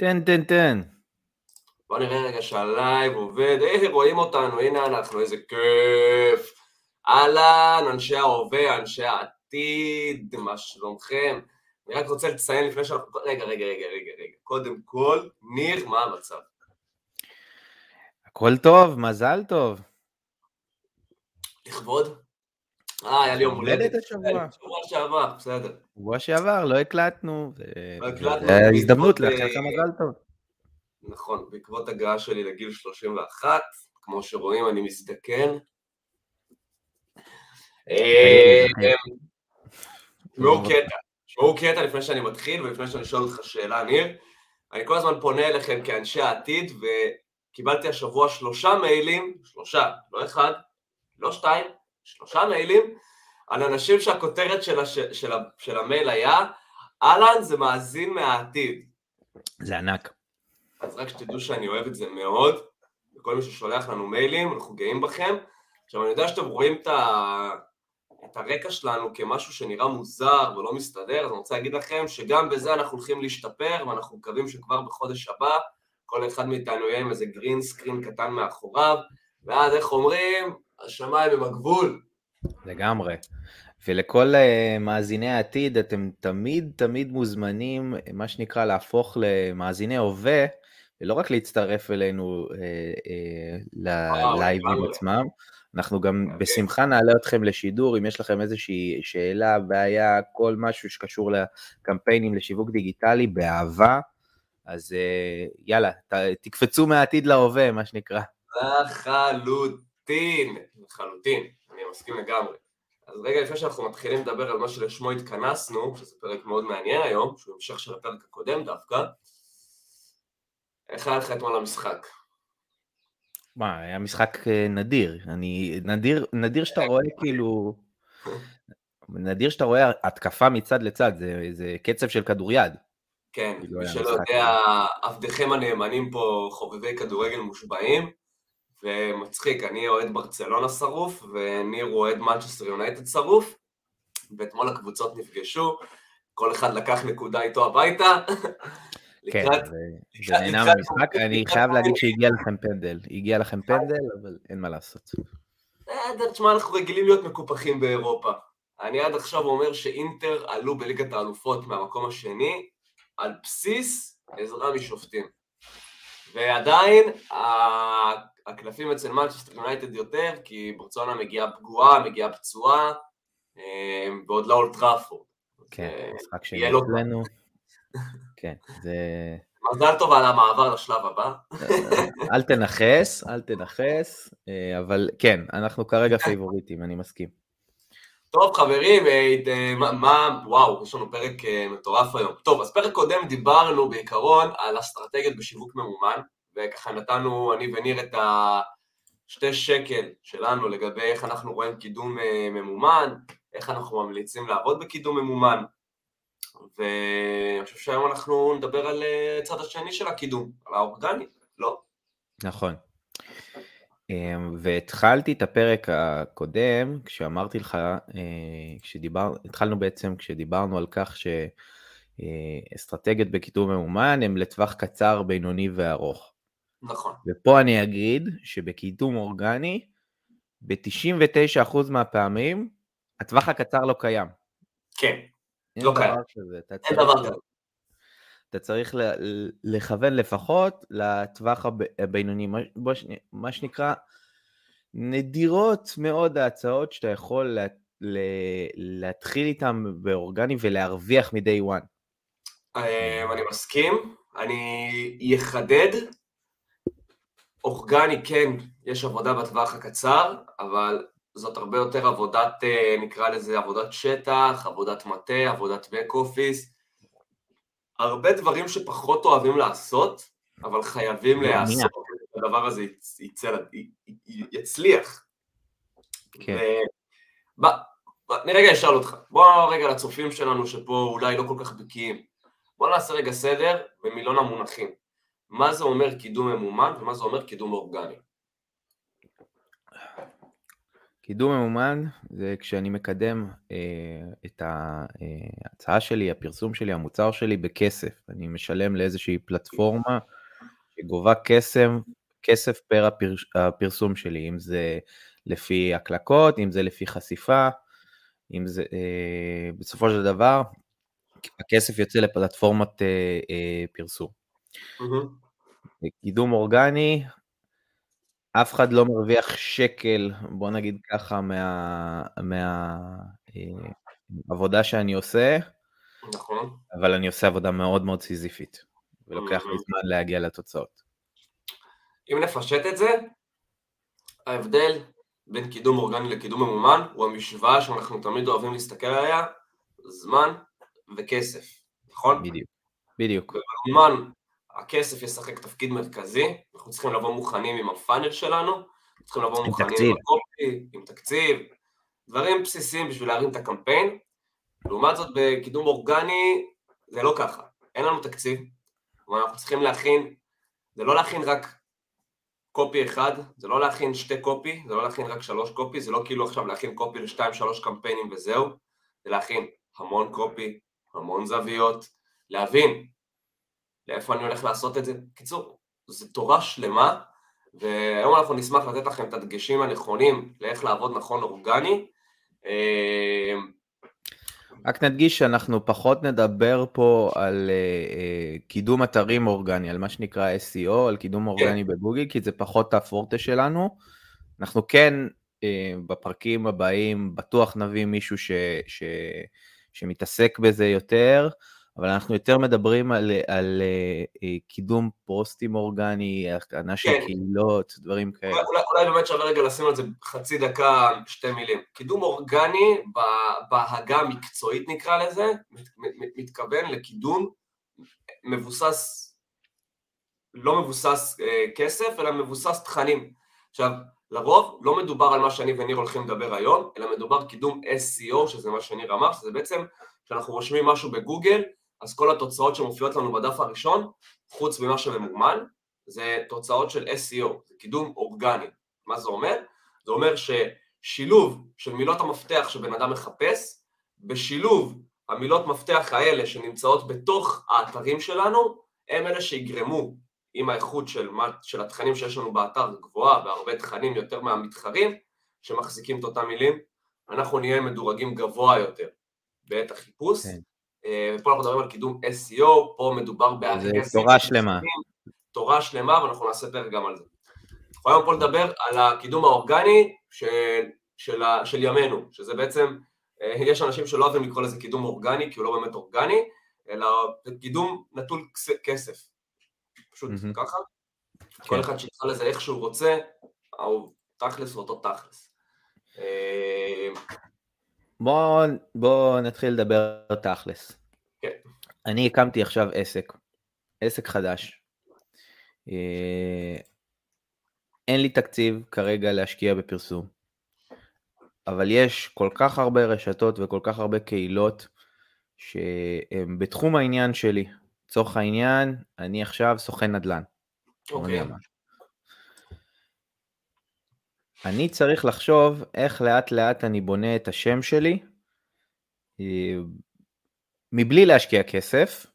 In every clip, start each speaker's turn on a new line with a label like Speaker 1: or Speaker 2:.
Speaker 1: תן, תן, תן.
Speaker 2: בוא נראה רגע שהלייב עובד, היי, רואים אותנו, הנה אנחנו, איזה כיף. אהלן, אנשי ההווה, אנשי העתיד, מה שלומכם? אני רק רוצה לציין לפני שאנחנו... רגע, רגע, רגע, רגע, רגע. קודם כל, ניר, מה המצב?
Speaker 1: הכל טוב, מזל טוב.
Speaker 2: לכבוד? אה, היה לי יום הולדת.
Speaker 1: השבוע.
Speaker 2: שבוע שעבר, בסדר.
Speaker 1: שבוע שעבר, לא הקלטנו.
Speaker 2: לא הקלטנו,
Speaker 1: הזדמנות
Speaker 2: בעקבות,
Speaker 1: לאחל לך
Speaker 2: אה,
Speaker 1: מזל טוב.
Speaker 2: נכון, בעקבות הגעה שלי לגיל 31, כמו שרואים, אני מזדקן. אה, תשמעו קטע, תשמעו קטע לפני שאני מתחיל ולפני שאני שואל אותך שאלה, ניר. אני כל הזמן פונה אליכם כאנשי העתיד, וקיבלתי השבוע שלושה מיילים, שלושה, לא אחד, לא שתיים, שלושה מיילים, על אנשים שהכותרת של, הש... של, ה... של המייל היה, אהלן זה מאזין מהעתיד.
Speaker 1: זה ענק.
Speaker 2: אז רק שתדעו שאני אוהב את זה מאוד, וכל מי ששולח לנו מיילים, אנחנו גאים בכם. עכשיו, אני יודע שאתם רואים את, ה... את הרקע שלנו כמשהו שנראה מוזר ולא מסתדר, אז אני רוצה להגיד לכם שגם בזה אנחנו הולכים להשתפר, ואנחנו מקווים שכבר בחודש הבא, כל אחד מאיתנו יהיה עם איזה גרין סקרין קטן מאחוריו, ואז איך אומרים, השמיים הם הגבול.
Speaker 1: לגמרי. ולכל אה, מאזיני העתיד, אתם תמיד תמיד מוזמנים, מה שנקרא, להפוך למאזיני הווה, ולא רק להצטרף אלינו אה, אה, ללייבים
Speaker 2: לגמרי.
Speaker 1: עצמם, אנחנו גם
Speaker 2: אוקיי.
Speaker 1: בשמחה נעלה אתכם לשידור, אם יש לכם איזושהי שאלה, בעיה, כל משהו שקשור לקמפיינים לשיווק דיגיטלי, באהבה, אז אה, יאללה, ת, תקפצו מהעתיד להווה, מה שנקרא.
Speaker 2: לחלוטין, לחלוטין, אני מסכים לגמרי. אז רגע לפני שאנחנו מתחילים לדבר על מה שלשמו התכנסנו, שזה פרק מאוד מעניין היום, שהוא המשך של הפרק הקודם דווקא, איך היה לך אתמול המשחק?
Speaker 1: מה, היה משחק אה, נדיר, אני, נדיר, נדיר שאתה רואה כאילו, נדיר שאתה רואה התקפה מצד לצד, זה, זה קצב של כדוריד.
Speaker 2: כן,
Speaker 1: כאילו
Speaker 2: מי שלא. יודע, עבדיכם הנאמנים פה חובבי כדורגל מושבעים, ומצחיק, אני אוהד ברצלונה שרוף, וניר הוא אוהד מנצ'סטר יונייטד שרוף, ואתמול הקבוצות נפגשו, כל אחד לקח נקודה איתו הביתה.
Speaker 1: כן, זה, נהנה מהמשחק, אני חייב להגיד שהגיע לכם פנדל, הגיע לכם פנדל, אבל אין מה לעשות.
Speaker 2: אה, תשמע, אנחנו רגילים להיות מקופחים באירופה. אני עד עכשיו אומר שאינטר עלו בליגת האלופות מהמקום השני, על בסיס עזרה משופטים. ועדיין, הקלפים אצל מנצ'סטר יונייטד יותר, כי ברצונה מגיעה פגועה, מגיעה פצועה, אה, ועוד לא אולד טראפורד.
Speaker 1: כן,
Speaker 2: אה,
Speaker 1: משחק שני
Speaker 2: יהיה לו-
Speaker 1: אצלנו. כן, זה...
Speaker 2: מזל טוב על המעבר לשלב הבא.
Speaker 1: אל תנחס, אל תנחס, אה, אבל כן, אנחנו כרגע פייבוריטים, אני מסכים.
Speaker 2: טוב חברים, אה, אה, מה, וואו, יש לנו פרק אה, מטורף היום. טוב, אז פרק קודם דיברנו בעיקרון על אסטרטגיות בשיווק ממומן, וככה נתנו, אני וניר, את השתי שקל שלנו לגבי איך אנחנו רואים קידום ממומן, איך אנחנו ממליצים לעבוד בקידום ממומן, ואני חושב שהיום אנחנו נדבר על הצד השני של הקידום, על האורגני, לא?
Speaker 1: נכון. אמ, והתחלתי את הפרק הקודם כשאמרתי לך, אה, כשדיבר, התחלנו בעצם כשדיברנו על כך שאסטרטגיות בקידום ממומן הם לטווח קצר, בינוני וארוך.
Speaker 2: נכון.
Speaker 1: ופה אני אגיד שבקידום אורגני, ב-99% מהפעמים, הטווח הקצר לא קיים.
Speaker 2: כן,
Speaker 1: אין
Speaker 2: לא
Speaker 1: דבר
Speaker 2: קיים.
Speaker 1: כזה. אתה
Speaker 2: אין
Speaker 1: צריך-
Speaker 2: דבר כזה.
Speaker 1: אתה צריך לכוון לפחות לטווח הב- הבינוני, מה, שנקרא, נדירות מאוד ההצעות שאתה יכול להתחיל איתם באורגני ולהרוויח מ-day one.
Speaker 2: אמ, אני מסכים, אני אחדד, אורגני כן, יש עבודה בטווח הקצר, אבל זאת הרבה יותר עבודת, אה, נקרא לזה עבודת שטח, עבודת מטה, עבודת back office, הרבה דברים שפחות אוהבים לעשות, אבל חייבים. להיעשות, כדי שהדבר הזה יצא, יצליח.
Speaker 1: כן.
Speaker 2: ו... אני רגע אשאל אותך, בוא רגע לצופים שלנו שפה אולי לא כל כך בקיאים, בוא נעשה רגע סדר במילון המונחים. מה זה אומר קידום ממומן ומה זה אומר קידום אורגני?
Speaker 1: קידום ממומן זה כשאני מקדם אה, את ההצעה שלי, הפרסום שלי, המוצר שלי בכסף. אני משלם לאיזושהי פלטפורמה שגובה כסף, כסף פר הפר, הפרסום שלי, אם זה לפי הקלקות, אם זה לפי חשיפה, אם זה, אה, בסופו של דבר, הכסף יוצא לפלטפורמת אה, אה, פרסום. Mm-hmm. קידום אורגני, אף אחד לא מרוויח שקל, בוא נגיד ככה, מהעבודה מה, אה, שאני עושה,
Speaker 2: נכון.
Speaker 1: אבל אני עושה עבודה מאוד מאוד סיזיפית, ולוקח לי זמן להגיע לתוצאות.
Speaker 2: אם נפשט את זה, ההבדל בין קידום אורגני לקידום ממומן הוא המשוואה שאנחנו תמיד אוהבים להסתכל עליה, זמן וכסף, נכון?
Speaker 1: בדיוק, בדיוק.
Speaker 2: בממומן הכסף ישחק תפקיד מרכזי, אנחנו צריכים לבוא מוכנים עם הפאנל שלנו, צריכים לבוא מוכנים תקציב. עם הקופי, עם תקציב, דברים בסיסיים בשביל להרים את הקמפיין. לעומת זאת בקידום אורגני זה לא ככה, אין לנו תקציב, אבל אנחנו צריכים להכין, זה לא להכין רק קופי אחד, זה לא להכין שתי קופי, זה לא להכין רק שלוש קופי, זה לא כאילו עכשיו להכין קופי לשתיים שלוש קמפיינים וזהו, זה להכין המון קופי, המון זוויות, להבין לאיפה אני הולך לעשות את זה. בקיצור, זו תורה שלמה, והיום אנחנו נשמח לתת לכם את הדגשים הנכונים לאיך לעבוד נכון אורגני. אה,
Speaker 1: רק נדגיש שאנחנו פחות נדבר פה על uh, קידום אתרים אורגני, על מה שנקרא SEO, על קידום כן. אורגני. בגוגל, כי זה פחות הפורטה שלנו. אנחנו כן, uh, בפרקים הבאים, בטוח נביא מישהו ש, ש, שמתעסק בזה יותר. אבל אנחנו יותר מדברים על, על, על אה, קידום פוסטים אורגני, הכנה של כן. קהילות, דברים כאלה.
Speaker 2: אולי, אולי באמת שווה רגע לשים על זה חצי דקה, שתי מילים. קידום אורגני, בהגה המקצועית נקרא לזה, מת, מת, מתכוון לקידום מבוסס, לא מבוסס אה, כסף, אלא מבוסס תכנים. עכשיו, לרוב לא מדובר על מה שאני וניר הולכים לדבר היום, אלא מדובר קידום SEO, שזה מה שניר אמר, שזה בעצם כשאנחנו רושמים משהו בגוגל, אז כל התוצאות שמופיעות לנו בדף הראשון, חוץ ממה שממומן, זה תוצאות של SEO, זה קידום אורגני. מה זה אומר? זה אומר ששילוב של מילות המפתח שבן אדם מחפש, בשילוב המילות מפתח האלה שנמצאות בתוך האתרים שלנו, הם אלה שיגרמו עם האיכות של, של התכנים שיש לנו באתר גבוהה, והרבה תכנים יותר מהמתחרים שמחזיקים את אותם מילים, אנחנו נהיה מדורגים גבוה יותר בעת החיפוש. כן. אה, ופה אנחנו מדברים על קידום SEO, פה מדובר
Speaker 1: באגרסיה. זה תורה שלמה.
Speaker 2: תורה שלמה, ואנחנו נעשה פרק גם על זה. אנחנו היום פה לדבר על הקידום האורגני של, של, של ימינו, שזה בעצם, אה, יש אנשים שלא אוהבים לקרוא לזה קידום אורגני, כי הוא לא באמת אורגני, אלא קידום נטול כסף. פשוט mm-hmm. ככה. כן. כל אחד שיקרא לזה איך שהוא רוצה, הוא תכלס ואותו תכלס.
Speaker 1: בואו בוא נתחיל לדבר תכלס.
Speaker 2: כן.
Speaker 1: אני הקמתי עכשיו עסק, עסק חדש. אה, אין לי תקציב כרגע להשקיע בפרסום, אבל יש כל כך הרבה רשתות וכל כך הרבה קהילות שהם בתחום העניין שלי. לצורך העניין, אני עכשיו סוכן נדל"ן.
Speaker 2: אוקיי.
Speaker 1: אני צריך לחשוב איך לאט לאט אני בונה את השם שלי, אה, מבלי להשקיע כסף,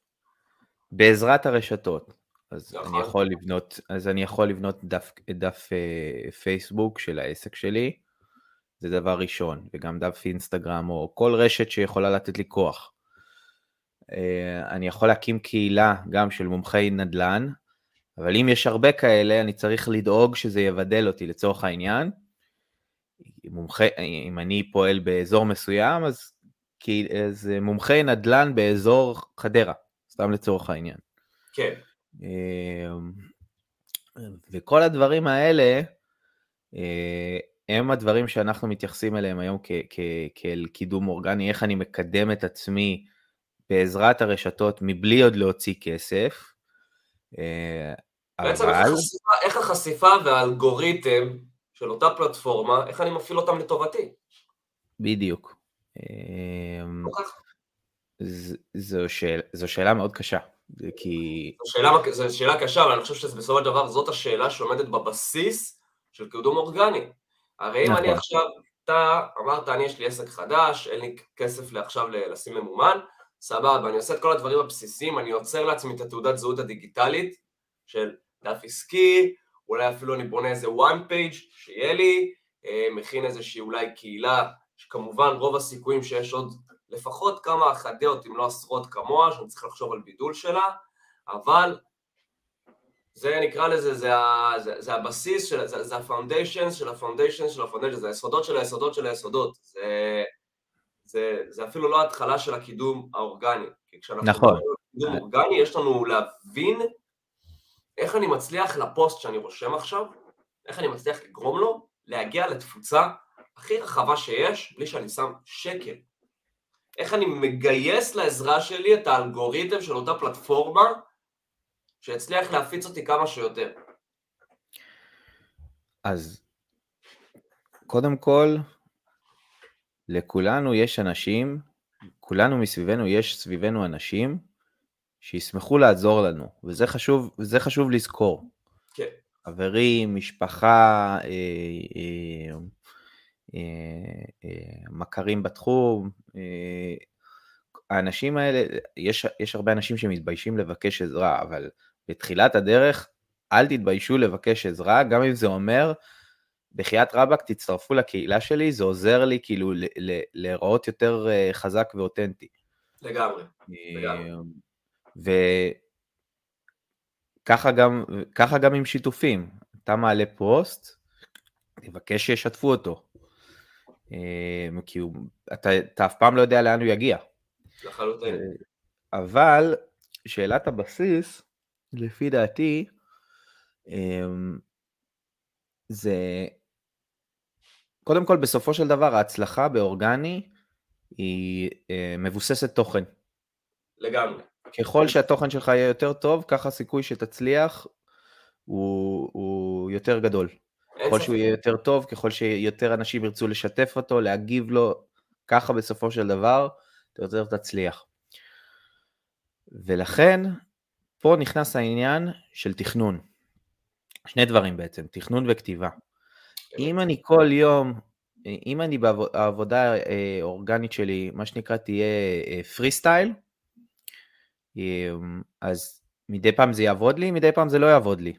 Speaker 1: בעזרת הרשתות. אז אני יכול לבנות, אז אני יכול לבנות דף, דף uh, פייסבוק של העסק שלי, זה דבר ראשון, וגם דף אינסטגרם או כל רשת שיכולה לתת לי כוח. Uh, אני יכול להקים קהילה גם של מומחי נדל"ן, אבל אם יש הרבה כאלה, אני צריך לדאוג שזה יבדל אותי לצורך העניין. מומחה, אם אני פועל באזור מסוים, אז, אז מומחי נדל"ן באזור חדרה, סתם לצורך העניין.
Speaker 2: כן.
Speaker 1: אמ, וכל הדברים האלה, אה, הם הדברים שאנחנו מתייחסים אליהם היום כאל קידום אורגני, איך אני מקדם את עצמי בעזרת הרשתות מבלי עוד להוציא כסף.
Speaker 2: אה, בעצם אבל... איך החשיפה, איך החשיפה והאלגוריתם של אותה פלטפורמה, איך אני מפעיל אותם לטובתי.
Speaker 1: בדיוק.
Speaker 2: אמ, לא
Speaker 1: זו, שאל, זו שאלה מאוד קשה, כי...
Speaker 2: זו שאלה, זו שאלה קשה, אבל אני חושב שבסופו של דבר זאת השאלה שעומדת בבסיס של קידום אורגני. הרי אם נכון. אני עכשיו אתה אמרת, אני יש לי עסק חדש, אין לי כסף לעכשיו לשים ממומן, סבבה, אני עושה את כל הדברים הבסיסיים, אני יוצר לעצמי את התעודת זהות הדיגיטלית של דף עסקי, אולי אפילו אני בונה איזה one page שיהיה לי, אה, מכין איזושהי אולי קהילה, שכמובן רוב הסיכויים שיש עוד לפחות כמה אחדות, אם לא עשרות כמוה, שאני צריך לחשוב על בידול שלה, אבל זה נקרא לזה, זה, זה, זה הבסיס, של, זה, זה ה foundation של ה foundation של ה foundation, זה היסודות של היסודות של היסודות, זה, זה, זה אפילו לא ההתחלה של הקידום האורגני, כי כשאנחנו
Speaker 1: נכון.
Speaker 2: קידום אורגני, יש לנו להבין איך אני מצליח לפוסט שאני רושם עכשיו, איך אני מצליח לגרום לו להגיע לתפוצה הכי רחבה שיש, בלי שאני שם שקל. איך אני מגייס לעזרה שלי את האלגוריתם של אותה פלטפורמה שיצליח להפיץ אותי כמה שיותר.
Speaker 1: אז קודם כל, לכולנו יש אנשים, כולנו מסביבנו, יש סביבנו אנשים שישמחו לעזור לנו, וזה חשוב, וזה חשוב לזכור.
Speaker 2: כן.
Speaker 1: חברים, משפחה, אה, אה, אה, אה, מכרים בתחום, אה, האנשים האלה, יש, יש הרבה אנשים שמתביישים לבקש עזרה, אבל בתחילת הדרך, אל תתביישו לבקש עזרה, גם אם זה אומר, בחייאת רבאק, תצטרפו לקהילה שלי, זה עוזר לי כאילו להיראות יותר אה, חזק ואותנטי.
Speaker 2: לגמרי, לגמרי.
Speaker 1: וככה גם, גם עם שיתופים, אתה מעלה פוסט, תבקש שישתפו אותו. אה, כי הוא, אתה, אתה אף פעם לא יודע לאן הוא יגיע.
Speaker 2: לחלוטין.
Speaker 1: אבל שאלת הבסיס, לפי דעתי, אמ, זה, קודם כל בסופו של דבר ההצלחה באורגני היא אה, מבוססת תוכן.
Speaker 2: לגמרי.
Speaker 1: ככל שהתוכן שלך יהיה יותר טוב, ככה הסיכוי שתצליח הוא, הוא יותר גדול. ככל שהוא יהיה יותר טוב, ככל שיותר אנשים ירצו לשתף אותו, להגיב לו, ככה בסופו של דבר אתה יותר תצליח. ולכן פה נכנס העניין של תכנון. שני דברים בעצם, תכנון וכתיבה. אם אני כל יום, אם אני בעבודה האורגנית אה, שלי, מה שנקרא תהיה פרי אה, סטייל, אז מדי פעם זה יעבוד לי, מדי פעם זה לא יעבוד לי,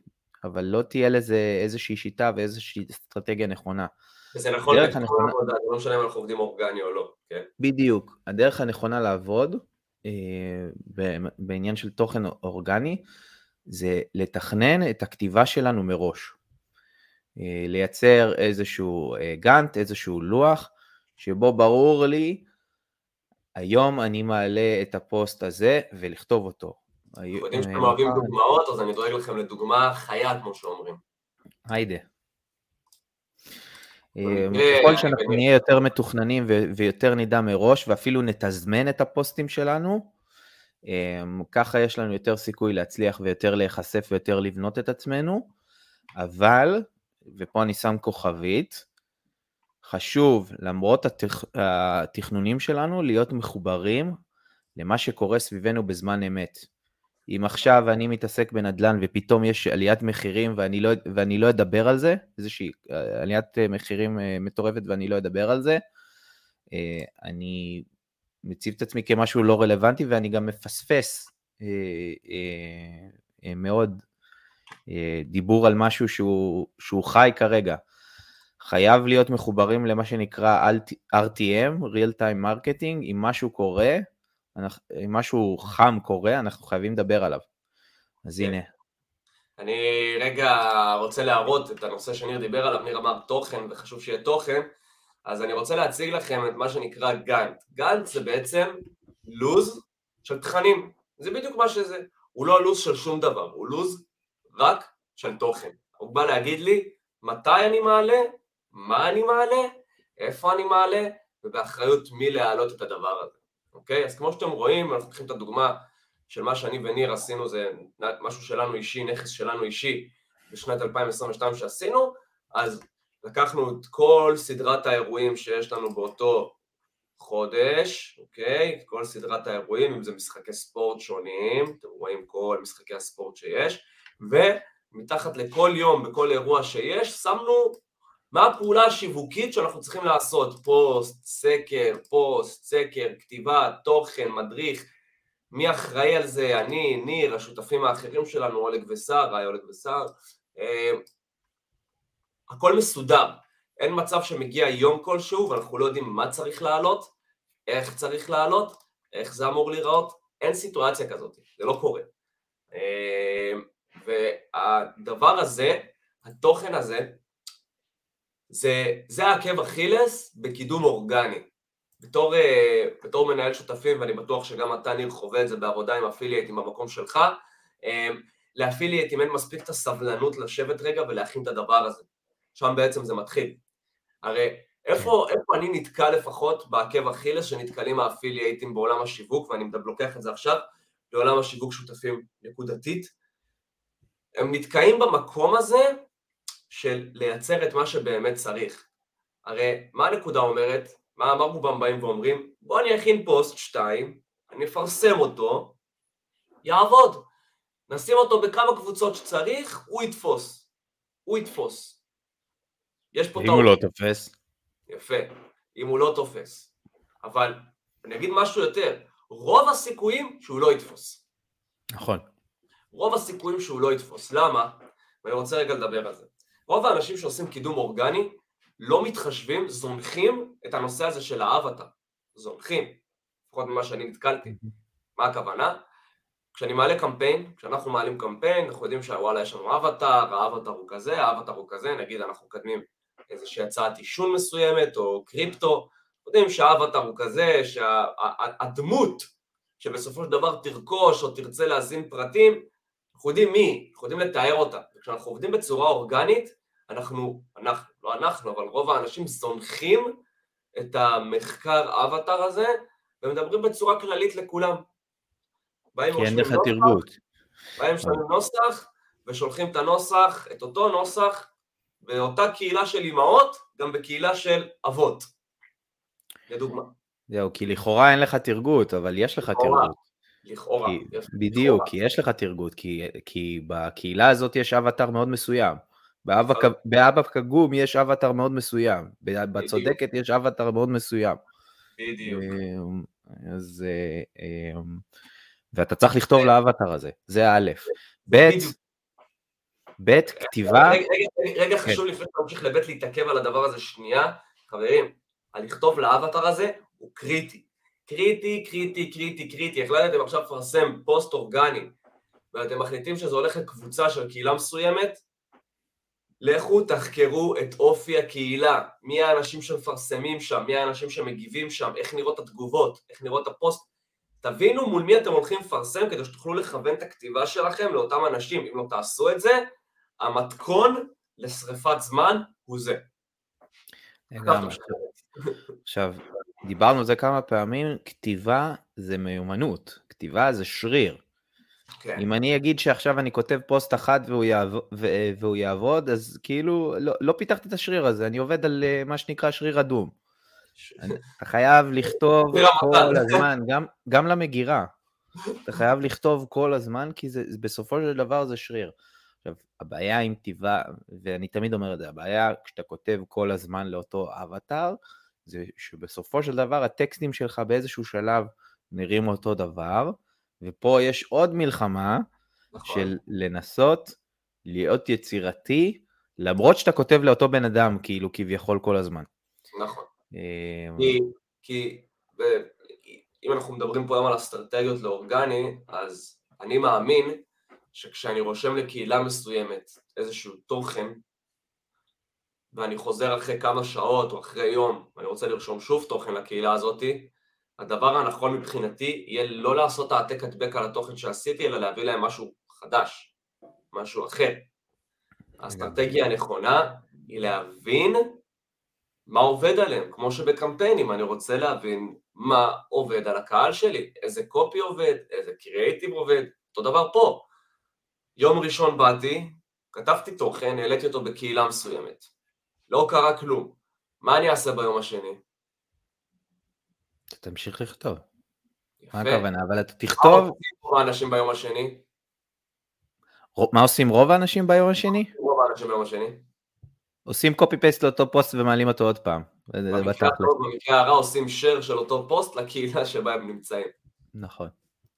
Speaker 1: אבל לא תהיה לזה איזושהי שיטה ואיזושהי אסטרטגיה נכונה.
Speaker 2: וזה נכון לכל הנכונה... עבודה, זה לא משנה אם אנחנו עובדים אורגני או לא, כן?
Speaker 1: בדיוק, הדרך הנכונה לעבוד אה, בעניין של תוכן אורגני, זה לתכנן את הכתיבה שלנו מראש. אה, לייצר איזשהו אה, גאנט, איזשהו לוח, שבו ברור לי, היום אני מעלה את הפוסט הזה ולכתוב אותו.
Speaker 2: אנחנו יודעים שאתם אוהבים דוגמאות, אז אני דואג לכם לדוגמה חיה, כמו שאומרים.
Speaker 1: היידה. ככל שאנחנו נהיה יותר מתוכננים ויותר נדע מראש, ואפילו נתזמן את הפוסטים שלנו, ככה יש לנו יותר סיכוי להצליח ויותר להיחשף ויותר לבנות את עצמנו, אבל, ופה אני שם כוכבית, חשוב, למרות התכ... התכנונים שלנו, להיות מחוברים למה שקורה סביבנו בזמן אמת. אם עכשיו אני מתעסק בנדל"ן ופתאום יש עליית מחירים ואני לא, ואני לא אדבר על זה, איזושהי אה, עליית אה, מחירים אה, מטורפת ואני לא אדבר על זה, אני מציב את עצמי כמשהו לא רלוונטי ואני גם מפספס מאוד דיבור על משהו שהוא, שהוא חי כרגע. חייב להיות מחוברים למה שנקרא RTM, Real Time Marketing, אם משהו קורה, אם משהו חם קורה, אנחנו חייבים לדבר עליו. אז. הנה.
Speaker 2: אני רגע רוצה להראות את הנושא שניר דיבר עליו, ניר אמר תוכן, וחשוב שיהיה תוכן, אז אני רוצה להציג לכם את מה שנקרא גאנט. גאנט זה בעצם לוז של תכנים, זה בדיוק מה שזה. הוא לא לוז של שום דבר, הוא לוז רק של תוכן. הוא בא להגיד לי מתי אני מעלה, מה אני מעלה, איפה אני מעלה, ובאחריות מי להעלות את הדבר הזה. אוקיי? אז כמו שאתם רואים, אנחנו לוקחים את הדוגמה של מה שאני וניר עשינו, זה משהו שלנו אישי, נכס שלנו אישי, בשנת 2022 שעשינו, אז לקחנו את כל סדרת האירועים שיש לנו באותו חודש, אוקיי? כל סדרת האירועים, אם זה משחקי ספורט שונים, אתם רואים כל משחקי הספורט שיש, ומתחת לכל יום, בכל אירוע שיש, שמנו מה הפעולה השיווקית שאנחנו צריכים לעשות? פוסט, סקר, פוסט, סקר, כתיבה, תוכן, מדריך, מי אחראי על זה? אני, ניר, השותפים האחרים שלנו, אולג וסער, היי אולג וסער. אה, הכל מסודר. אין מצב שמגיע יום כלשהו ואנחנו לא יודעים מה צריך לעלות, איך צריך לעלות, איך זה אמור להיראות, אין סיטואציה כזאת, זה לא קורה. אה, והדבר הזה, התוכן הזה, זה, זה העקב אכילס בקידום אורגני. בתור, אה, בתור מנהל שותפים, ואני בטוח שגם אתה ניר חווה את זה בעבודה עם אפילייטים במקום שלך, אה, לאפילייטים אין מספיק את הסבלנות לשבת רגע ולהכין את הדבר הזה. שם בעצם זה מתחיל. הרי איפה, איפה אני נתקע לפחות בעקב אכילס שנתקלים האפילייטים בעולם השיווק, ואני לוקח את זה עכשיו לעולם השיווק שותפים נקודתית, הם נתקעים במקום הזה של לייצר את מה שבאמת צריך. הרי מה הנקודה אומרת? מה, מה רובם באים ואומרים? בוא אני אכין פוסט 2, אני אפרסם אותו, יעבוד. נשים אותו בכמה קבוצות שצריך, הוא יתפוס. הוא יתפוס.
Speaker 1: יש פה טעות. אם הוא לא תופס.
Speaker 2: יפה, אם הוא לא תופס. אבל אני אגיד משהו יותר, רוב הסיכויים שהוא לא יתפוס.
Speaker 1: נכון.
Speaker 2: רוב הסיכויים שהוא לא יתפוס. למה? ואני רוצה רגע לדבר על זה. רוב האנשים שעושים קידום אורגני לא מתחשבים, זונחים את הנושא הזה של האבטר. זונחים, לפחות ממה שאני נתקלתי. מה הכוונה? כשאני מעלה קמפיין, כשאנחנו מעלים קמפיין, אנחנו יודעים שוואלה יש לנו אבטר, האבטר הוא כזה, האבטר הוא כזה, נגיד אנחנו מקדמים איזושהי הצעת עישון מסוימת או קריפטו, יודעים שהאבטר הוא כזה, שהדמות שה, שבסופו של דבר תרכוש או תרצה להזין פרטים, אנחנו יודעים מי, אנחנו יודעים לתאר אותה. וכשאנחנו עובדים בצורה אורגנית, אנחנו, אנחנו, לא אנחנו, אבל רוב האנשים זונחים את המחקר אבטר הזה, ומדברים בצורה כללית לכולם.
Speaker 1: כי אין לך תרגות.
Speaker 2: באים שמים נוסח, ושולחים את הנוסח, את אותו נוסח, באותה קהילה של אימהות, גם בקהילה של אבות, לדוגמה.
Speaker 1: זהו, כי לכאורה אין לך תרגות, אבל יש לך תרגות.
Speaker 2: לכאורה.
Speaker 1: כי, בדיוק, כי יש לך תרגות, כי, כי בקהילה הזאת יש אבטר מאוד מסוים. באבא קגום יש אבטר מאוד מסוים, בצודקת יש אבטר מאוד מסוים.
Speaker 2: בדיוק. אמ,
Speaker 1: אז... אמ, ואתה צריך לכתוב לאבטר הזה, זה א', ב', ב', כתיבה...
Speaker 2: רגע, כן. חשוב לפני שאתה ממשיך לב' להתעכב על הדבר הזה שנייה, חברים, הלכתוב לאבטר הזה הוא קריטי. קריטי, קריטי, קריטי, קריטי. החלטתם עכשיו לפרסם פוסט אורגני, ואתם מחליטים שזה הולך לקבוצה של קהילה מסוימת, לכו תחקרו את אופי הקהילה, מי האנשים שמפרסמים שם, מי האנשים שמגיבים שם, איך נראות התגובות, איך נראות הפוסט. תבינו מול מי אתם הולכים לפרסם כדי שתוכלו לכוון את הכתיבה שלכם לאותם אנשים. אם לא תעשו את זה, המתכון לשריפת זמן הוא זה.
Speaker 1: עכשיו, דיברנו על זה כמה פעמים, כתיבה זה מיומנות, כתיבה זה שריר. כן. אם אני אגיד שעכשיו אני כותב פוסט אחד והוא, יעבוד, והוא יעבוד, אז כאילו לא, לא פיתחתי את השריר הזה, אני עובד על אה, מה שנקרא שריר אדום. אתה חייב לכתוב כל הזמן, גם, גם למגירה. אתה חייב לכתוב כל הזמן, כי זה, בסופו של דבר זה שריר. עכשיו, הבעיה עם כתיבה, ואני תמיד אומר את זה, הבעיה כשאתה כותב כל הזמן לאותו אבטאר, זה שבסופו של דבר הטקסטים שלך באיזשהו שלב נראים אותו דבר, ופה יש עוד מלחמה נכון. של לנסות להיות יצירתי, למרות שאתה כותב לאותו בן אדם, כאילו, כביכול כל הזמן.
Speaker 2: נכון. אמ, כי, כי אם אנחנו מדברים פה היום על אסטרטגיות לאורגני, אז אני מאמין שכשאני רושם לקהילה מסוימת איזשהו תוכן, ואני חוזר אחרי כמה שעות או אחרי יום, ואני רוצה לרשום שוב תוכן לקהילה הזאתי, הדבר הנכון מבחינתי יהיה לא לעשות העתק הדבק על התוכן שעשיתי, אלא להביא להם משהו חדש, משהו אחר. האסטרטגיה הנכונה היא להבין מה עובד עליהם, כמו שבקמפיינים אני רוצה להבין מה עובד על הקהל שלי, איזה קופי עובד, איזה קריאייטיב עובד, אותו דבר פה. יום ראשון באתי, כתבתי תוכן, העליתי אותו בקהילה מסוימת. לא קרה כלום. מה אני אעשה ביום השני?
Speaker 1: אתה תמשיך לכתוב. יפה. מה הכוונה? אבל אתה תכתוב... מה עושים
Speaker 2: רוב האנשים ביום השני?
Speaker 1: מה עושים רוב האנשים ביום השני?
Speaker 2: רוב האנשים ביום השני.
Speaker 1: עושים קופי פייסט לאותו פוסט ומעלים אותו עוד פעם.
Speaker 2: במקרה הטוב, במקרה הרע עושים share של אותו פוסט לקהילה שבה הם נמצאים.
Speaker 1: נכון.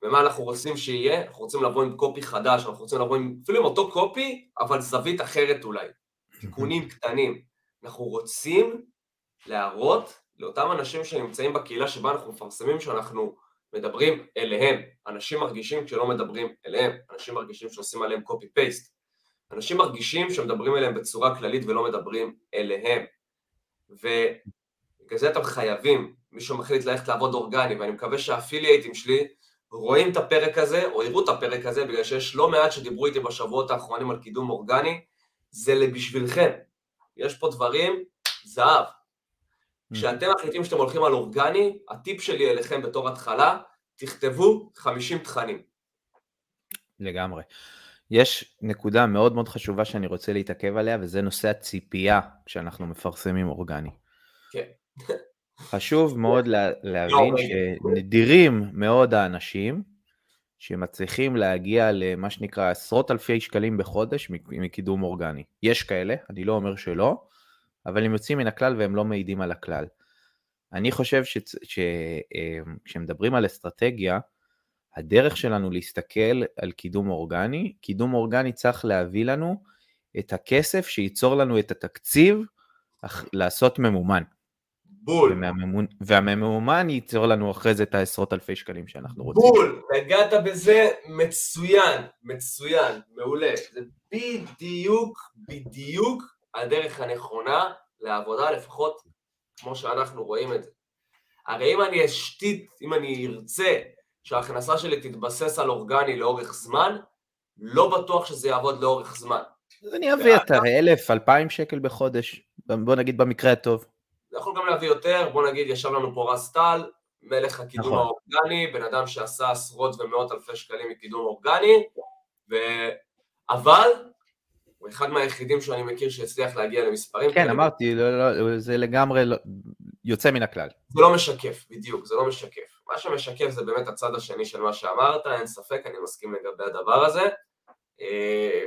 Speaker 2: ומה אנחנו רוצים שיהיה? אנחנו רוצים לבוא עם קופי חדש, אנחנו רוצים לבוא עם, אפילו עם אותו קופי, אבל זווית אחרת אולי. תיקונים קטנים. אנחנו רוצים להראות לאותם אנשים שנמצאים בקהילה שבה אנחנו מפרסמים שאנחנו מדברים אליהם. אנשים מרגישים כשלא מדברים אליהם, אנשים מרגישים שעושים עליהם פייסט. אנשים מרגישים שמדברים אליהם בצורה כללית ולא מדברים אליהם. ובגלל זה אתם חייבים, מי שמחליט ללכת לעבוד אורגני, ואני מקווה שהאפילייטים שלי רואים את הפרק הזה, או יראו את הפרק הזה, בגלל שיש לא מעט שדיברו איתי בשבועות האחרונים על קידום אורגני, זה בשבילכם. יש פה דברים, זהב. כשאתם מחליטים שאתם הולכים על אורגני, הטיפ שלי אליכם בתור התחלה, תכתבו 50 תכנים.
Speaker 1: לגמרי. יש נקודה מאוד מאוד חשובה שאני רוצה להתעכב עליה, וזה נושא הציפייה כשאנחנו מפרסמים אורגני.
Speaker 2: כן.
Speaker 1: חשוב מאוד לה, להבין לא, שנדירים מאוד האנשים שמצליחים להגיע למה שנקרא עשרות אלפי שקלים בחודש מקידום אורגני. יש כאלה, אני לא אומר שלא, אבל הם יוצאים מן הכלל והם לא מעידים על הכלל. אני חושב שכשמדברים אה, על אסטרטגיה, הדרך שלנו להסתכל על קידום אורגני, קידום אורגני צריך להביא לנו את הכסף שייצור לנו את התקציב לעשות ממומן.
Speaker 2: בול.
Speaker 1: והממומן, והממומן ייצור לנו אחרי זה את העשרות אלפי שקלים שאנחנו רוצים.
Speaker 2: בול, נגעת בזה מצוין, מצוין, מעולה. זה בדיוק, בדיוק הדרך הנכונה לעבודה, לפחות כמו שאנחנו רואים את זה. הרי אם אני אשתית, אם אני ארצה שההכנסה שלי תתבסס על אורגני לאורך זמן, לא בטוח שזה יעבוד לאורך זמן.
Speaker 1: אז אני אביא את אלף, אלפיים שקל בחודש, בוא נגיד במקרה הטוב.
Speaker 2: יכול גם להביא יותר, בוא נגיד ישב לנו פה רס טל, מלך הקידום נכון. האורגני, בן אדם שעשה עשרות ומאות אלפי שקלים מקידום אורגני, ו... אבל הוא אחד מהיחידים שאני מכיר שהצליח להגיע למספרים.
Speaker 1: כן, אמרתי, לא, לא, זה לגמרי לא, יוצא מן הכלל.
Speaker 2: זה לא משקף, בדיוק, זה לא משקף. מה שמשקף זה באמת הצד השני של מה שאמרת, אין ספק, אני מסכים לגבי הדבר הזה. אה,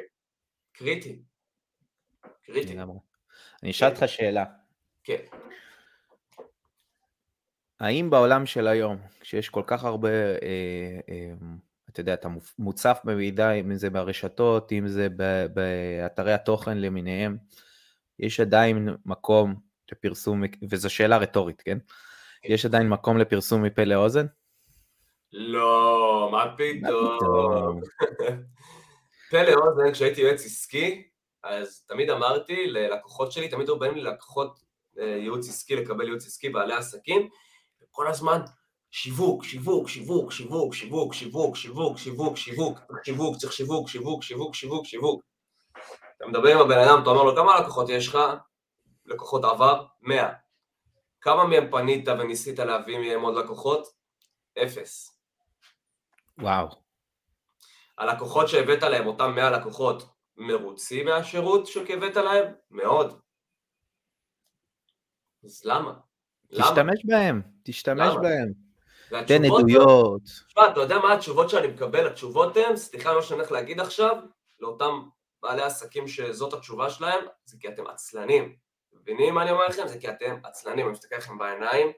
Speaker 2: קריטי. קריטי.
Speaker 1: אני אשאל אותך שאלה.
Speaker 2: כן.
Speaker 1: האם בעולם של היום, כשיש כל כך הרבה, אה, אה, אתה יודע, אתה מוצף במידע, אם זה ברשתות, אם זה באתרי התוכן למיניהם, יש עדיין מקום לפרסום, וזו שאלה רטורית, כן? יש עדיין מקום לפרסום מפה לאוזן?
Speaker 2: לא, מה פתאום? פה לאוזן, כשהייתי יועץ עסקי, אז תמיד אמרתי ללקוחות שלי, תמיד היו באים לי לקוחות ייעוץ עסקי, לקבל ייעוץ עסקי, בעלי עסקים, כל הזמן שיווק, שיווק, שיווק, שיווק, שיווק, שיווק, שיווק, שיווק, שיווק, שיווק, צריך שיווק, שיווק, שיווק, שיווק, שיווק. אתה מדבר עם הבן אדם, אתה אומר לו, כמה לקוחות יש לך? לקוחות עבר? 100. כמה מהם פנית וניסית להביא מהם עוד לקוחות? אפס.
Speaker 1: וואו.
Speaker 2: הלקוחות שהבאת להם, אותם 100 לקוחות, מרוצים מהשירות שהבאת להם? מאוד. אז למה?
Speaker 1: תשתמש בהם, תשתמש בהם. תן עדויות.
Speaker 2: תשמע, אתה יודע מה התשובות שאני מקבל? התשובות הן, סליחה מה שאני הולך להגיד עכשיו, לאותם בעלי עסקים שזאת התשובה שלהם, זה כי אתם עצלנים. מבינים מה אני אומר לכם? זה כי אתם עצלנים. אני מסתכל לכם בעיניים,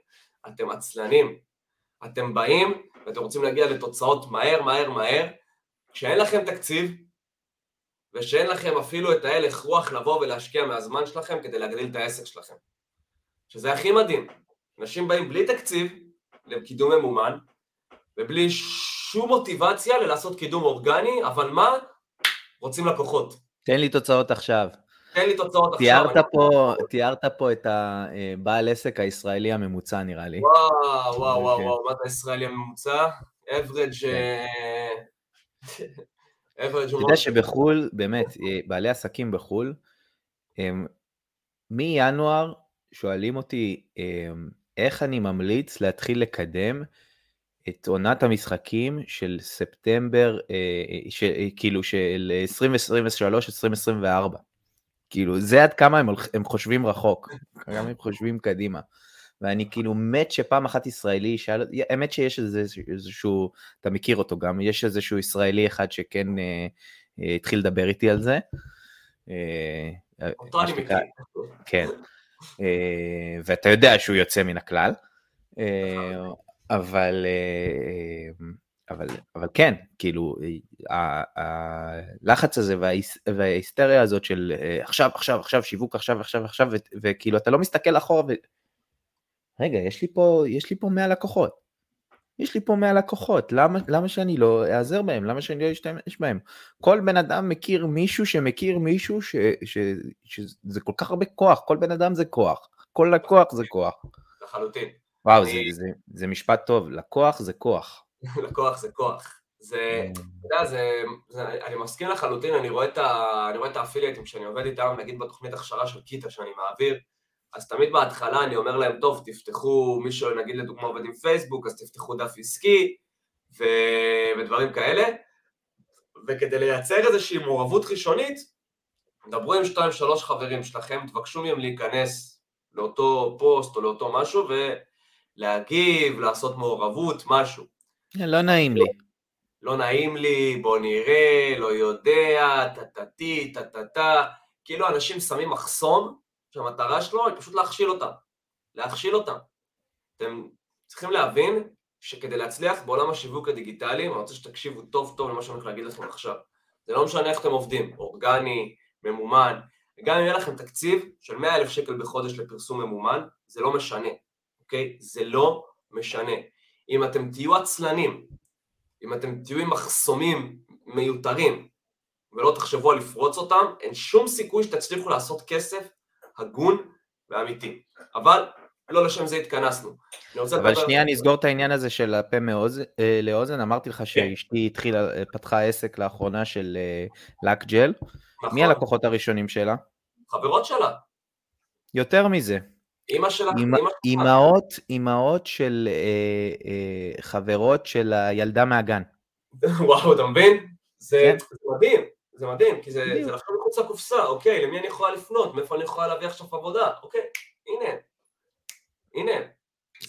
Speaker 2: אתם עצלנים. אתם באים ואתם רוצים להגיע לתוצאות מהר, מהר, מהר, כשאין לכם תקציב, ושאין לכם אפילו את ההלך רוח לבוא ולהשקיע מהזמן שלכם כדי להגדיל את העסק שלכם. שזה הכי מדהים. אנשים באים בלי תקציב לקידום ממומן, ובלי שום מוטיבציה ללעשות קידום אורגני, אבל מה? רוצים לקוחות.
Speaker 1: תן לי תוצאות עכשיו.
Speaker 2: תן לי תוצאות
Speaker 1: תיארת עכשיו. פה, אני... תיארת פה את הבעל עסק הישראלי הממוצע נראה לי.
Speaker 2: וואו, וואו, וואו, כן. וואו, מה זה הישראלי הממוצע? כן.
Speaker 1: אה, אתה יודע שבחו"ל, באמת, אה, בעלי עסקים בחו"ל, הם מינואר שואלים אותי אמ, איך אני ממליץ להתחיל לקדם את עונת המשחקים של ספטמבר, אה, אה, ש, אה, כאילו של 2023-2024. כאילו, זה עד כמה הם, הם חושבים רחוק, כמה הם חושבים קדימה. ואני כאילו מת שפעם אחת ישראלי ישאל, האמת שיש איזה, איזשהו, אתה מכיר אותו גם, יש איזשהו ישראלי אחד שכן אה, אה, התחיל לדבר איתי על זה,
Speaker 2: אותו אני מכיר.
Speaker 1: כן. ואתה יודע שהוא יוצא מן הכלל. נכון. אבל, אבל, אבל כן, כאילו, הלחץ הזה וההיסטריה הזאת של עכשיו, עכשיו, עכשיו, שיווק, עכשיו, עכשיו, עכשיו, וכאילו אתה לא מסתכל אחורה ו... רגע, יש לי פה, יש לי פה 100 לקוחות. יש לי פה 100 לקוחות, למה, למה שאני לא אעזר בהם? למה שאני לא אשתמש בהם? כל בן אדם מכיר מישהו שמכיר מישהו ש, ש, ש, שזה כל כך הרבה כוח, כל בן אדם זה כוח, כל לקוח זה כוח.
Speaker 2: לחלוטין.
Speaker 1: וואו, אני... זה, זה, זה משפט טוב, לקוח זה כוח.
Speaker 2: לקוח זה כוח. זה, אה. אתה יודע, זה, זה, אני מסכים לחלוטין, אני רואה את האפילייטים שאני עובד איתם, נגיד בתוכנית הכשרה של קיטה שאני מעביר, אז תמיד בהתחלה אני אומר להם, טוב, תפתחו, מישהו נגיד לדוגמה עובד עם פייסבוק, אז תפתחו דף עסקי ו... ודברים כאלה, וכדי לייצר איזושהי מעורבות ראשונית, דברו עם שתיים שלוש חברים שלכם, תבקשו מהם להיכנס לאותו פוסט או לאותו משהו ולהגיב, לעשות מעורבות, משהו.
Speaker 1: לא נעים לי.
Speaker 2: לא נעים לי, בוא נראה, לא יודע, טה-טה-טי, טה-טה-טה, כאילו אנשים שמים מחסום שהמטרה שלו היא פשוט להכשיל אותם, להכשיל אותם. אתם צריכים להבין שכדי להצליח בעולם השיווק הדיגיטלי, אני רוצה שתקשיבו טוב טוב למה שאני הולך להגיד לכם עכשיו. זה לא משנה איך אתם עובדים, אורגני, ממומן, גם אם יהיה לכם תקציב של 100 אלף שקל בחודש לפרסום ממומן, זה לא משנה, אוקיי? זה לא משנה. אם אתם תהיו עצלנים, אם אתם תהיו עם מחסומים מיותרים ולא תחשבו על לפרוץ אותם, אין שום סיכוי שתצליחו לעשות כסף הגון ואמיתי. אבל לא לשם זה התכנסנו.
Speaker 1: אבל שנייה אני אסגור את העניין הזה של הפה מאוז... אה, לאוזן, אמרתי לך כן. שאשתי התחילה, אה, פתחה עסק לאחרונה של אה, לק ג'ל. נכון. מי הלקוחות הראשונים שלה?
Speaker 2: חברות שלה.
Speaker 1: יותר מזה.
Speaker 2: אימא שלה,
Speaker 1: אימהות, אימהות של אה, אה, חברות של הילדה מהגן.
Speaker 2: וואו, אתה מבין? זה, כן. זה מדהים. זה מדהים, כי זה, זה לחשוב מחוץ לקופסה, אוקיי, למי אני יכולה לפנות, מאיפה אני יכולה להביא עכשיו עבודה, אוקיי, הנה, הנה.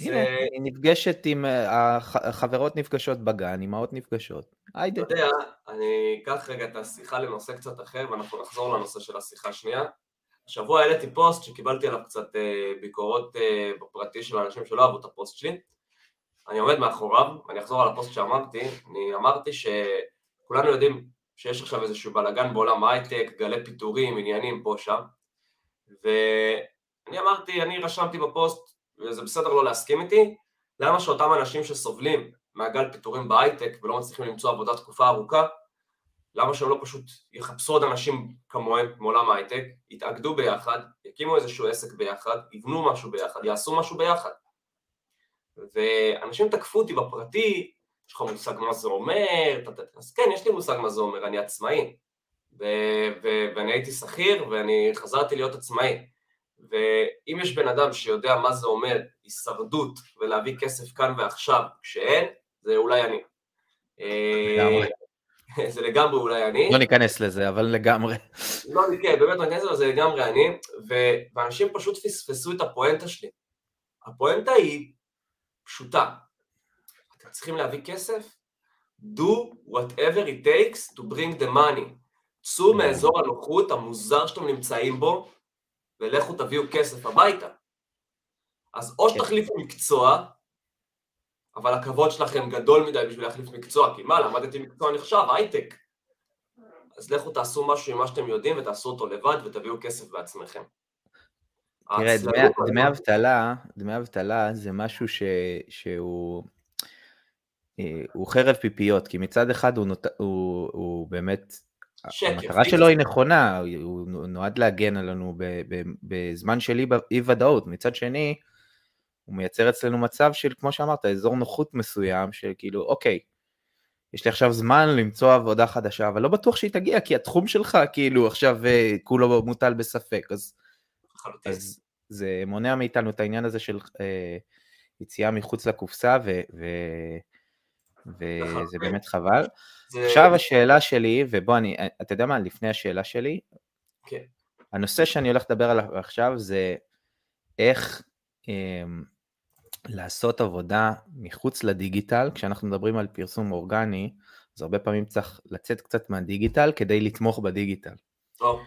Speaker 1: הנה, זה... היא נפגשת עם, אה, החברות נפגשות בגן, אמהות נפגשות, היידה.
Speaker 2: אתה יודע, אני אקח רגע את השיחה לנושא קצת אחר, ואנחנו נחזור לנושא של השיחה השנייה. השבוע העליתי פוסט שקיבלתי עליו קצת אה, ביקורות אה, בפרטי של אנשים שלא אהבו את הפוסט שלי. אני עומד מאחוריו, ואני אחזור על הפוסט שאמרתי, אני אמרתי שכולנו יודעים שיש עכשיו איזשהו בלאגן בעולם ההייטק, גלי פיטורים, עניינים פה שם, ואני אמרתי, אני רשמתי בפוסט, וזה בסדר לא להסכים איתי, למה שאותם אנשים שסובלים מהגל פיטורים בהייטק ולא מצליחים למצוא עבודה תקופה ארוכה, למה שהם לא פשוט יחפשו עוד אנשים כמוהם מעולם ההייטק, יתאגדו ביחד, יקימו איזשהו עסק ביחד, יבנו משהו ביחד, יעשו משהו ביחד. ואנשים תקפו אותי בפרטי, יש לך מושג מה זה אומר, אז כן, יש לי מושג מה זה אומר, אני עצמאי. ו- ו- ואני הייתי שכיר ואני חזרתי להיות עצמאי. ואם יש בן אדם שיודע מה זה אומר הישרדות ולהביא כסף כאן ועכשיו, כשאין, זה אולי אני. לגמרי. זה לגמרי אולי אני.
Speaker 1: לא ניכנס לזה, אבל לגמרי.
Speaker 2: לא, כן, באמת לא ניכנס לזה, זה לגמרי אני, ואנשים פשוט פספסו את הפואנטה שלי. הפואנטה היא פשוטה. צריכים להביא כסף, do whatever it takes to bring the money. צאו מאזור הנוחות המוזר שאתם נמצאים בו, ולכו תביאו כסף הביתה. אז או כן. שתחליפו מקצוע, אבל הכבוד שלכם גדול מדי בשביל להחליף מקצוע, כי מה, למדתי מקצוע נחשב, הייטק. אז לכו תעשו משהו עם מה שאתם יודעים ותעשו אותו לבד ותביאו כסף בעצמכם.
Speaker 1: תראה, דמי אבטלה, דמי אבטלה זה משהו ש, שהוא הוא חרב פיפיות, כי מצד אחד הוא, נות... הוא, הוא באמת, שקר, המטרה שלו היא נכונה, הוא נועד להגן עלינו בזמן של אי ודאות, מצד שני, הוא מייצר אצלנו מצב של, כמו שאמרת, אזור נוחות מסוים, של כאילו, אוקיי, יש לי עכשיו זמן למצוא עבודה חדשה, אבל לא בטוח שהיא תגיע, כי התחום שלך כאילו עכשיו אה, כולו מוטל בספק, אז, אז זה מונע מאיתנו את העניין הזה של אה, יציאה מחוץ לקופסה, ו, ו, וזה באמת חבל. זה... עכשיו השאלה שלי, ובוא אני, אתה יודע מה, לפני השאלה שלי,
Speaker 2: כן.
Speaker 1: הנושא שאני הולך לדבר עליו עכשיו זה איך אה, לעשות עבודה מחוץ לדיגיטל, כשאנחנו מדברים על פרסום אורגני, אז הרבה פעמים צריך לצאת קצת מהדיגיטל כדי לתמוך בדיגיטל.
Speaker 2: טוב.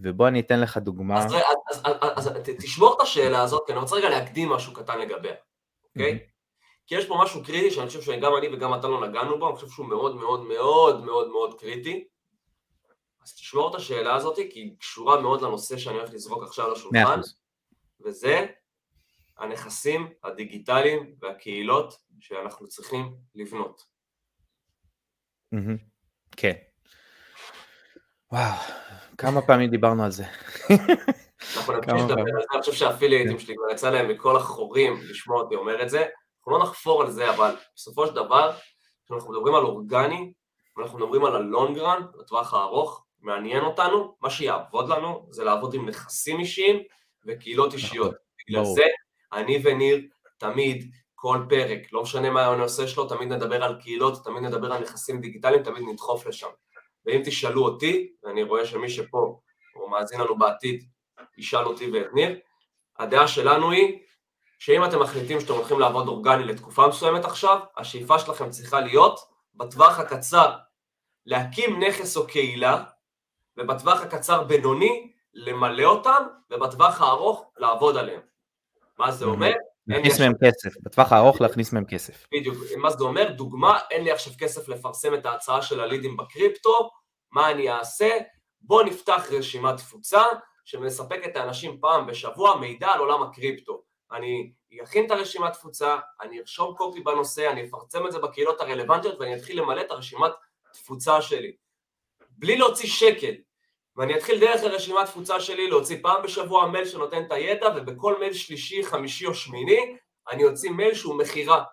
Speaker 1: ובוא אני אתן לך דוגמה.
Speaker 2: אז, אז, אז, אז, אז תשמור את השאלה הזאת, כי אני רוצה רגע להקדים משהו קטן לגביה, אוקיי? Okay? כי יש פה משהו קריטי שאני חושב שגם אני וגם אתה לא נגענו בו, אני חושב שהוא מאוד מאוד מאוד מאוד מאוד קריטי. אז תשמור את השאלה הזאת, כי היא קשורה מאוד לנושא שאני הולך לזרוק עכשיו לשולחן, וזה הנכסים הדיגיטליים והקהילות שאנחנו צריכים לבנות.
Speaker 1: כן. וואו, כמה פעמים דיברנו על זה.
Speaker 2: אנחנו נמשיך לדבר על זה, אני חושב שהאפילייטים שלי כבר יצא להם מכל החורים לשמוע אותי אומר את זה. אנחנו לא נחפור על זה, אבל בסופו של דבר, כשאנחנו מדברים על אורגני, ואנחנו מדברים על הלונגרן, לטווח הארוך, מעניין אותנו, מה שיעבוד לנו זה לעבוד עם נכסים אישיים וקהילות נכון, אישיות. בגלל זה אני וניר תמיד, כל פרק, לא משנה מה הנושא שלו, תמיד נדבר על קהילות, תמיד נדבר על נכסים דיגיטליים, תמיד נדחוף לשם. ואם תשאלו אותי, ואני רואה שמי שפה, או מאזין לנו בעתיד, ישאל אותי ואת ניר, הדעה שלנו היא שאם אתם מחליטים שאתם הולכים לעבוד אורגני לתקופה מסוימת עכשיו, השאיפה שלכם צריכה להיות, בטווח הקצר, להקים נכס או קהילה, ובטווח הקצר בינוני, למלא אותם, ובטווח הארוך, לעבוד עליהם. מה זה אומר?
Speaker 1: להכניס מהם כסף, בטווח הארוך להכניס מהם כסף.
Speaker 2: בדיוק, מה זה אומר? דוגמה, אין לי עכשיו כסף לפרסם את ההצעה של הלידים בקריפטו, מה אני אעשה? בוא נפתח רשימת תפוצה שמספקת לאנשים פעם בשבוע מידע על עולם הקריפטו. אני אכין את הרשימת תפוצה, אני ארשום קופי בנושא, אני אפרצם את זה בקהילות הרלוונטיות ואני אתחיל למלא את הרשימת תפוצה שלי. בלי להוציא שקל. ואני אתחיל דרך הרשימת תפוצה שלי להוציא פעם בשבוע מייל שנותן את הידע ובכל מייל שלישי, חמישי או שמיני אני אוציא מייל שהוא מכירה.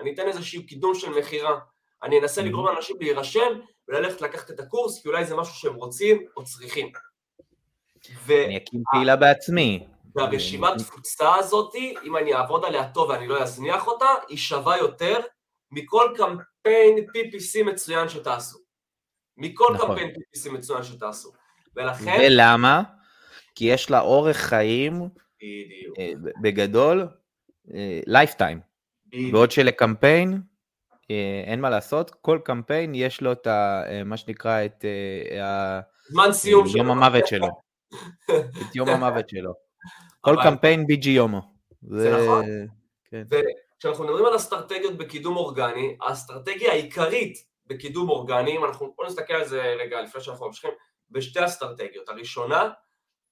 Speaker 2: אני אתן איזשהו קידום של מכירה. אני אנסה. לגרום לאנשים להירשם וללכת לקחת את הקורס כי אולי זה משהו שהם רוצים או צריכים.
Speaker 1: ו... אני אקים קהילה בעצמי.
Speaker 2: והרשימת תפוצה הזאת, אם אני אעבוד עליה טוב ואני לא אזניח אותה, היא שווה יותר מכל קמפיין PPC מצוין שתעשו. מכל נכון. קמפיין PPC מצוין שתעשו. ולכן...
Speaker 1: ולמה? כי יש לה אורך חיים, בדיוק. אה, בגדול, lifetime. אה, בעוד שלקמפיין, אה, אין מה לעשות, כל קמפיין יש לו את ה... מה שנקרא, את.
Speaker 2: זמן סיום
Speaker 1: שלו. יום המוות שלו. את יום המוות שלו. כל קמפיין יגיע יומו.
Speaker 2: זה נכון. כן. וכשאנחנו מדברים על אסטרטגיות בקידום אורגני, האסטרטגיה העיקרית בקידום אורגני, אם אנחנו, בואו נסתכל על זה רגע לפני שאנחנו ממשיכים, בשתי אסטרטגיות. הראשונה,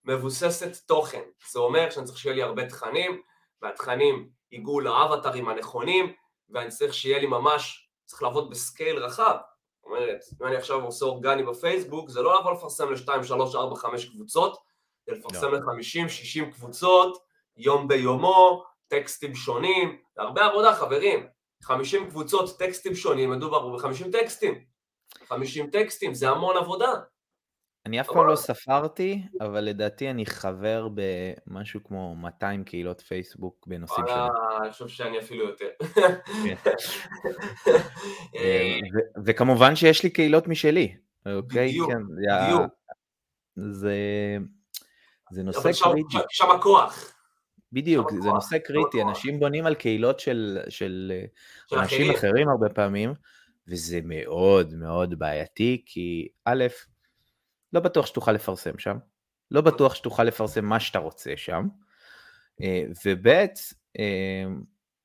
Speaker 2: מבוססת תוכן. זה אומר שאני צריך שיהיה לי הרבה תכנים, והתכנים ייגעו לאבטרים הנכונים, ואני צריך שיהיה לי ממש, צריך לעבוד בסקייל רחב. זאת אומרת, אם אני עכשיו עושה אורגני בפייסבוק, זה לא לבוא לפרסם ל-2, 3, 4, 5 קבוצות, זה לפרסם לא. ל-50, 60 קבוצות, יום ביומו, טקסטים שונים, זה הרבה עבודה חברים, 50 קבוצות טקסטים שונים, מדובר ב-50 טקסטים, 50 טקסטים, זה המון עבודה.
Speaker 1: אני אף פעם לא ספרתי, אבל לדעתי אני חבר במשהו כמו 200 קהילות פייסבוק בנושאים
Speaker 2: שונים. אני חושב שאני אפילו יותר. כן.
Speaker 1: אה, וכמובן שיש לי קהילות משלי, אוקיי?
Speaker 2: בדיוק, כן, בדיוק.
Speaker 1: זה... נושא קריטי.
Speaker 2: שם הכוח.
Speaker 1: בדיוק, זה כוח, נושא קריטי, אנשים בונים על קהילות של, של, של אנשים אחרים. אחרים הרבה פעמים, וזה מאוד מאוד בעייתי, כי א', לא בטוח שתוכל לפרסם שם, לא בטוח שתוכל לפרסם מה שאתה רוצה שם, אה, וב', אה,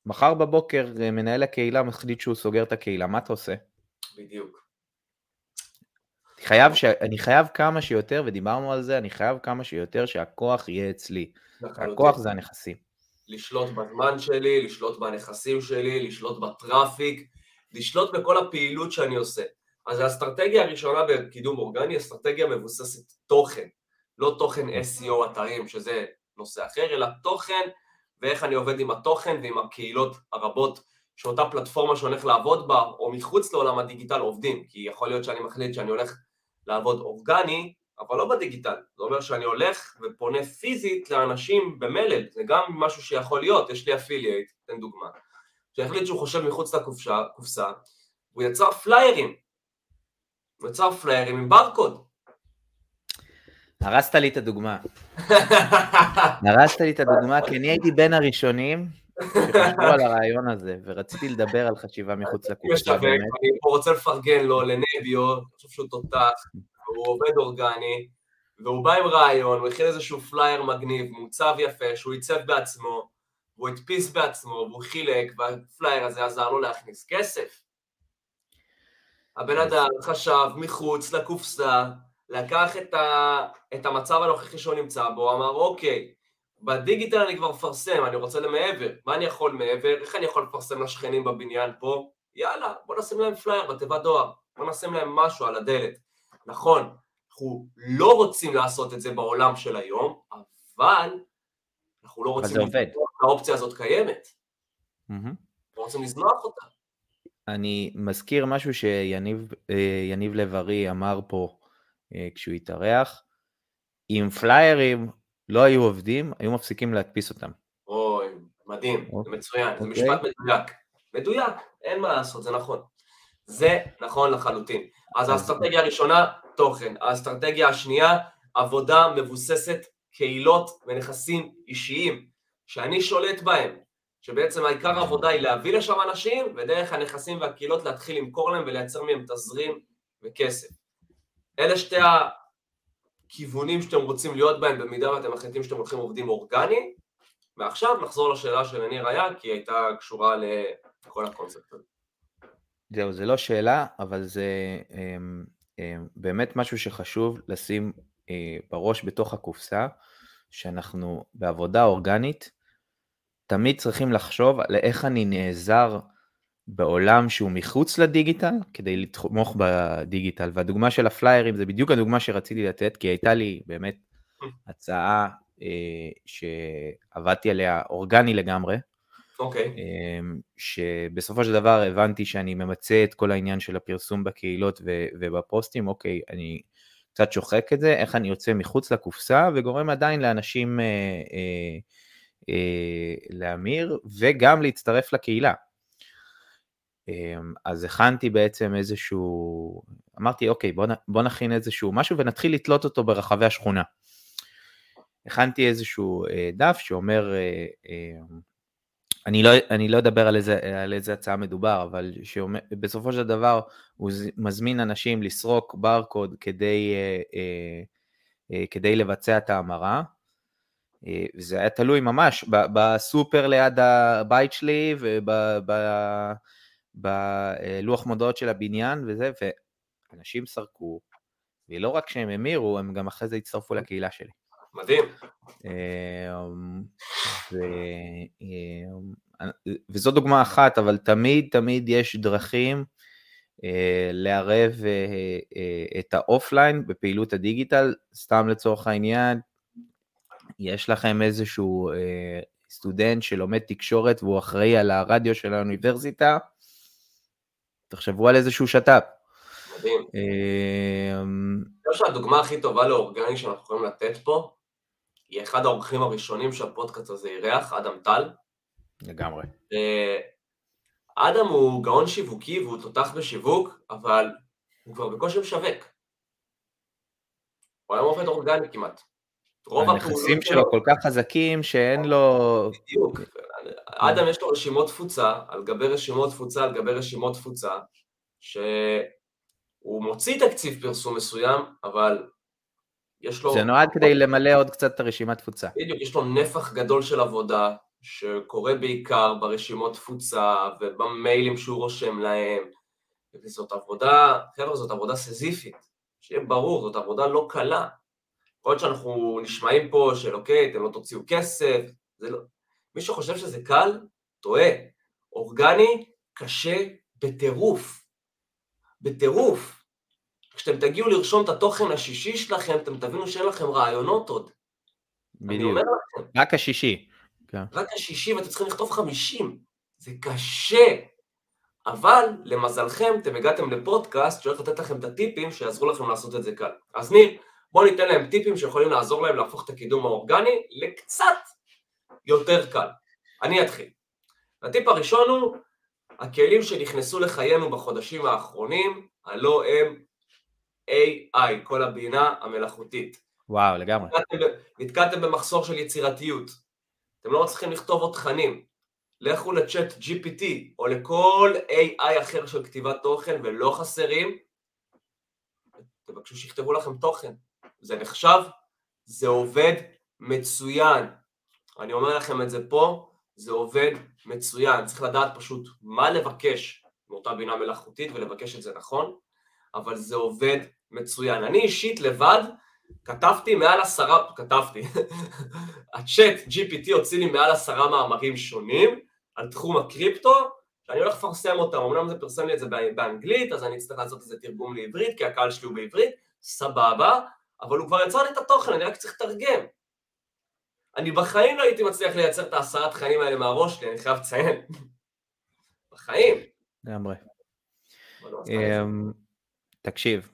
Speaker 1: מחר בבוקר אה, מנהל הקהילה מחליט שהוא סוגר את הקהילה, מה אתה עושה?
Speaker 2: בדיוק.
Speaker 1: חייב ש... אני חייב כמה שיותר, ודיברנו על זה, אני חייב כמה שיותר שהכוח יהיה אצלי. הכוח זה הנכסים.
Speaker 2: לשלוט בזמן שלי, לשלוט בנכסים שלי, לשלוט בטראפיק, לשלוט בכל הפעילות שאני עושה. אז האסטרטגיה הראשונה בקידום אורגני, אסטרטגיה מבוססת תוכן, לא תוכן SEO אתרים, שזה נושא אחר, אלא תוכן ואיך אני עובד עם התוכן ועם הקהילות הרבות שאותה פלטפורמה שאני הולך לעבוד בה, או מחוץ לעולם הדיגיטל עובדים, כי יכול להיות שאני מחליט שאני הולך לעבוד אורגני, אבל לא בדיגיטל. זה אומר שאני הולך ופונה פיזית לאנשים במלל, זה גם משהו שיכול להיות, יש לי אפילייט, תן דוגמה, שהחליט שהוא חושב מחוץ לקופסה, הוא יצר פליירים, הוא יצר פליירים עם ברקוד.
Speaker 1: הרסת לי את הדוגמה. הרסת לי את הדוגמה, כי אני הייתי בין הראשונים שחשבו על הרעיון הזה, ורציתי לדבר על חשיבה מחוץ לקופסה.
Speaker 2: אני רוצה לפרגן לו, לנביו, אני חושב שהוא תותח, הוא עובד אורגני, והוא בא עם רעיון, הוא הכין איזשהו פלייר מגניב, מוצב יפה, שהוא עיצב בעצמו, והוא הדפיס בעצמו, והוא חילק, והפלייר הזה עזר לו להכניס כסף. הבן אדם חשב מחוץ לקופסה, לקח את, ה, את המצב הנוכחי שהוא נמצא בו, אמר אוקיי, בדיגיטל אני כבר מפרסם, אני רוצה למעבר, מה אני יכול מעבר, איך אני יכול לפרסם לשכנים בבניין פה? יאללה, בוא נשים להם פלייר בתיבת דואר, בוא נשים להם משהו על הדלת. נכון, אנחנו לא רוצים לעשות את זה בעולם של היום, אבל אנחנו לא רוצים...
Speaker 1: אבל זה עובד.
Speaker 2: האופציה הזאת קיימת. אנחנו לא רוצים לזנוח אותה.
Speaker 1: אני מזכיר משהו שיניב אה, לב-ארי אמר פה אה, כשהוא התארח, אם פליירים לא היו עובדים, היו מפסיקים להדפיס אותם.
Speaker 2: אוי, מדהים, זה אוקיי. מצוין, זה אוקיי. משפט מדויק. מדויק, אין מה לעשות, זה נכון. זה נכון לחלוטין. אז האסטרטגיה הראשונה, תוכן. האסטרטגיה השנייה, עבודה מבוססת קהילות ונכסים אישיים, שאני שולט בהם, שבעצם העיקר העבודה היא להביא לשם אנשים, ודרך הנכסים והקהילות להתחיל למכור להם ולייצר מהם תזרים וכסף. אלה שתי הכיוונים שאתם רוצים להיות בהם במידה ואתם מחליטים שאתם הולכים עובדים אורגני, ועכשיו נחזור לשאלה של ניר היה, כי היא הייתה קשורה לכל הקונספט הזה.
Speaker 1: זהו, זה לא שאלה, אבל זה הם, הם, באמת משהו שחשוב לשים אה, בראש בתוך הקופסה, שאנחנו בעבודה אורגנית, תמיד צריכים לחשוב על איך אני נעזר בעולם שהוא מחוץ לדיגיטל, כדי לתמוך בדיגיטל. והדוגמה של הפליירים זה בדיוק הדוגמה שרציתי לתת, כי הייתה לי באמת הצעה אה, שעבדתי עליה אורגני לגמרי.
Speaker 2: אוקיי. Okay.
Speaker 1: אה, שבסופו של דבר הבנתי שאני ממצה את כל העניין של הפרסום בקהילות ו- ובפוסטים, אוקיי, אני קצת שוחק את זה, איך אני יוצא מחוץ לקופסה וגורם עדיין לאנשים אה, אה, אה, להמיר וגם להצטרף לקהילה. אמ, אז הכנתי בעצם איזשהו, אמרתי אוקיי בוא, בוא נכין איזשהו משהו ונתחיל לתלות אותו ברחבי השכונה. הכנתי איזשהו אה, דף שאומר, אה, אמ, אני לא, אני לא אדבר על איזה, על איזה הצעה מדובר, אבל שבסופו של דבר הוא מזמין אנשים לסרוק ברקוד כדי, כדי לבצע את ההמרה, אה, זה היה תלוי ממש בסופר ליד הבית שלי ובלוח מודעות של הבניין וזה, ואנשים סרקו, ולא רק שהם המירו, הם גם אחרי זה הצטרפו לקהילה שלי.
Speaker 2: מדהים.
Speaker 1: אמ, ו... אמ, וזו דוגמה אחת, אבל תמיד תמיד יש דרכים אה, לערב אה, את ה offline בפעילות הדיגיטל, סתם לצורך העניין, יש לכם איזשהו אה, סטודנט שלומד תקשורת והוא אחראי על הרדיו של האוניברסיטה, תחשבו על איזשהו שת"פ.
Speaker 2: מדהים. אה, אני חושב שהדוגמה הכי טובה לאורגני שאנחנו יכולים לתת פה, היא אחד האורחים הראשונים שהפודקאסט הזה אירח, אדם טל.
Speaker 1: לגמרי.
Speaker 2: אה, אדם הוא גאון שיווקי והוא תותח בשיווק, אבל הוא כבר בקושי משווק. הוא היום עובד אורגני כמעט.
Speaker 1: רוב הנכסים שלו כל כך חזקים שאין לו...
Speaker 2: בדיוק. אדם יש לו רשימות תפוצה, על גבי רשימות תפוצה, על גבי רשימות תפוצה, שהוא מוציא תקציב פרסום מסוים, אבל יש לו...
Speaker 1: זה נועד כדי למלא עוד קצת את הרשימת תפוצה.
Speaker 2: בדיוק, יש לו נפח גדול של עבודה, שקורה בעיקר ברשימות תפוצה ובמיילים שהוא רושם להם, וזאת עבודה, חבר'ה, זאת עבודה סזיפית, שיהיה ברור, זאת עבודה לא קלה. יכול להיות שאנחנו נשמעים פה של אוקיי, אתם לא תוציאו כסף, זה לא... מי שחושב שזה קל, טועה. אורגני קשה בטירוף. בטירוף. כשאתם תגיעו לרשום את התוכן השישי שלכם, אתם תבינו שאין לכם רעיונות עוד.
Speaker 1: בדיוק. רק השישי.
Speaker 2: כן. רק השישי ואתם צריכים לכתוב חמישים. זה קשה. אבל למזלכם אתם הגעתם לפודקאסט שהולך לתת לכם את הטיפים שיעזרו לכם לעשות את זה קל. אז ניר, בואו ניתן להם טיפים שיכולים לעזור להם להפוך את הקידום האורגני לקצת יותר קל. אני אתחיל. הטיפ הראשון הוא, הכלים שנכנסו לחיינו בחודשים האחרונים, הלא הם AI, כל הבינה המלאכותית.
Speaker 1: וואו, לגמרי.
Speaker 2: נתקעתם, נתקעתם במחסור של יצירתיות. אתם לא מצליחים לכתוב עוד תכנים. לכו לצ'אט GPT או לכל AI אחר של כתיבת תוכן ולא חסרים, תבקשו שיכתבו לכם תוכן. זה נחשב, זה עובד מצוין. אני אומר לכם את זה פה, זה עובד מצוין. צריך לדעת פשוט מה לבקש מאותה בינה מלאכותית ולבקש את זה נכון, אבל זה עובד מצוין. אני אישית לבד כתבתי מעל עשרה, כתבתי, הצ'אט GPT הוציא לי מעל עשרה מאמרים שונים על תחום הקריפטו, שאני הולך לפרסם אותם, אמנם זה פרסם לי את זה באנגלית, אז אני אצטרך לעשות איזה תרגום לעברית, כי הקהל שלי הוא בעברית, סבבה, אבל הוא כבר יצר לי את התוכן, אני רק צריך לתרגם. אני בחיים לא הייתי מצליח לייצר את העשרה תכנים האלה מהראש שלי, אני חייב לציין. בחיים.
Speaker 1: לגמרי. אמ, תקשיב,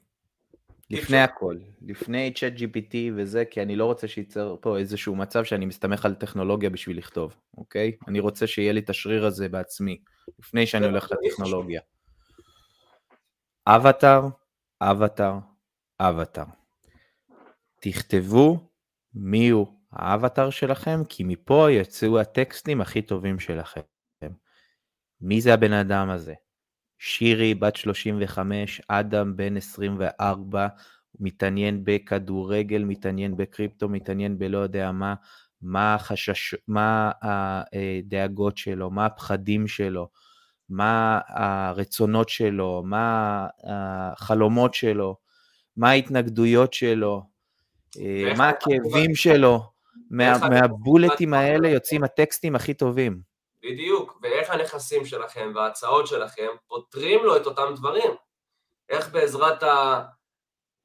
Speaker 1: לפני הכל, לפני צ'אט GPT וזה, כי אני לא רוצה שייצר פה איזשהו מצב שאני מסתמך על טכנולוגיה בשביל לכתוב, אוקיי? אני רוצה שיהיה לי את השריר הזה בעצמי, לפני שאני הולך לטכנולוגיה. אבטאר, אבטאר, אבטאר. תכתבו מי הוא האבטאר שלכם, כי מפה יצאו הטקסטים הכי טובים שלכם. מי זה הבן אדם הזה? שירי, בת 35, אדם, בן 24, מתעניין בכדורגל, מתעניין בקריפטו, מתעניין בלא יודע מה, מה החשש, מה הדאגות שלו, מה הפחדים שלו, מה הרצונות שלו, מה החלומות שלו, מה ההתנגדויות שלו, מה הכאבים שלו. מה, מהבולטים האלה יוצאים הטקסטים הכי טובים.
Speaker 2: בדיוק, ואיך הנכסים שלכם וההצעות שלכם פותרים לו את אותם דברים. איך בעזרת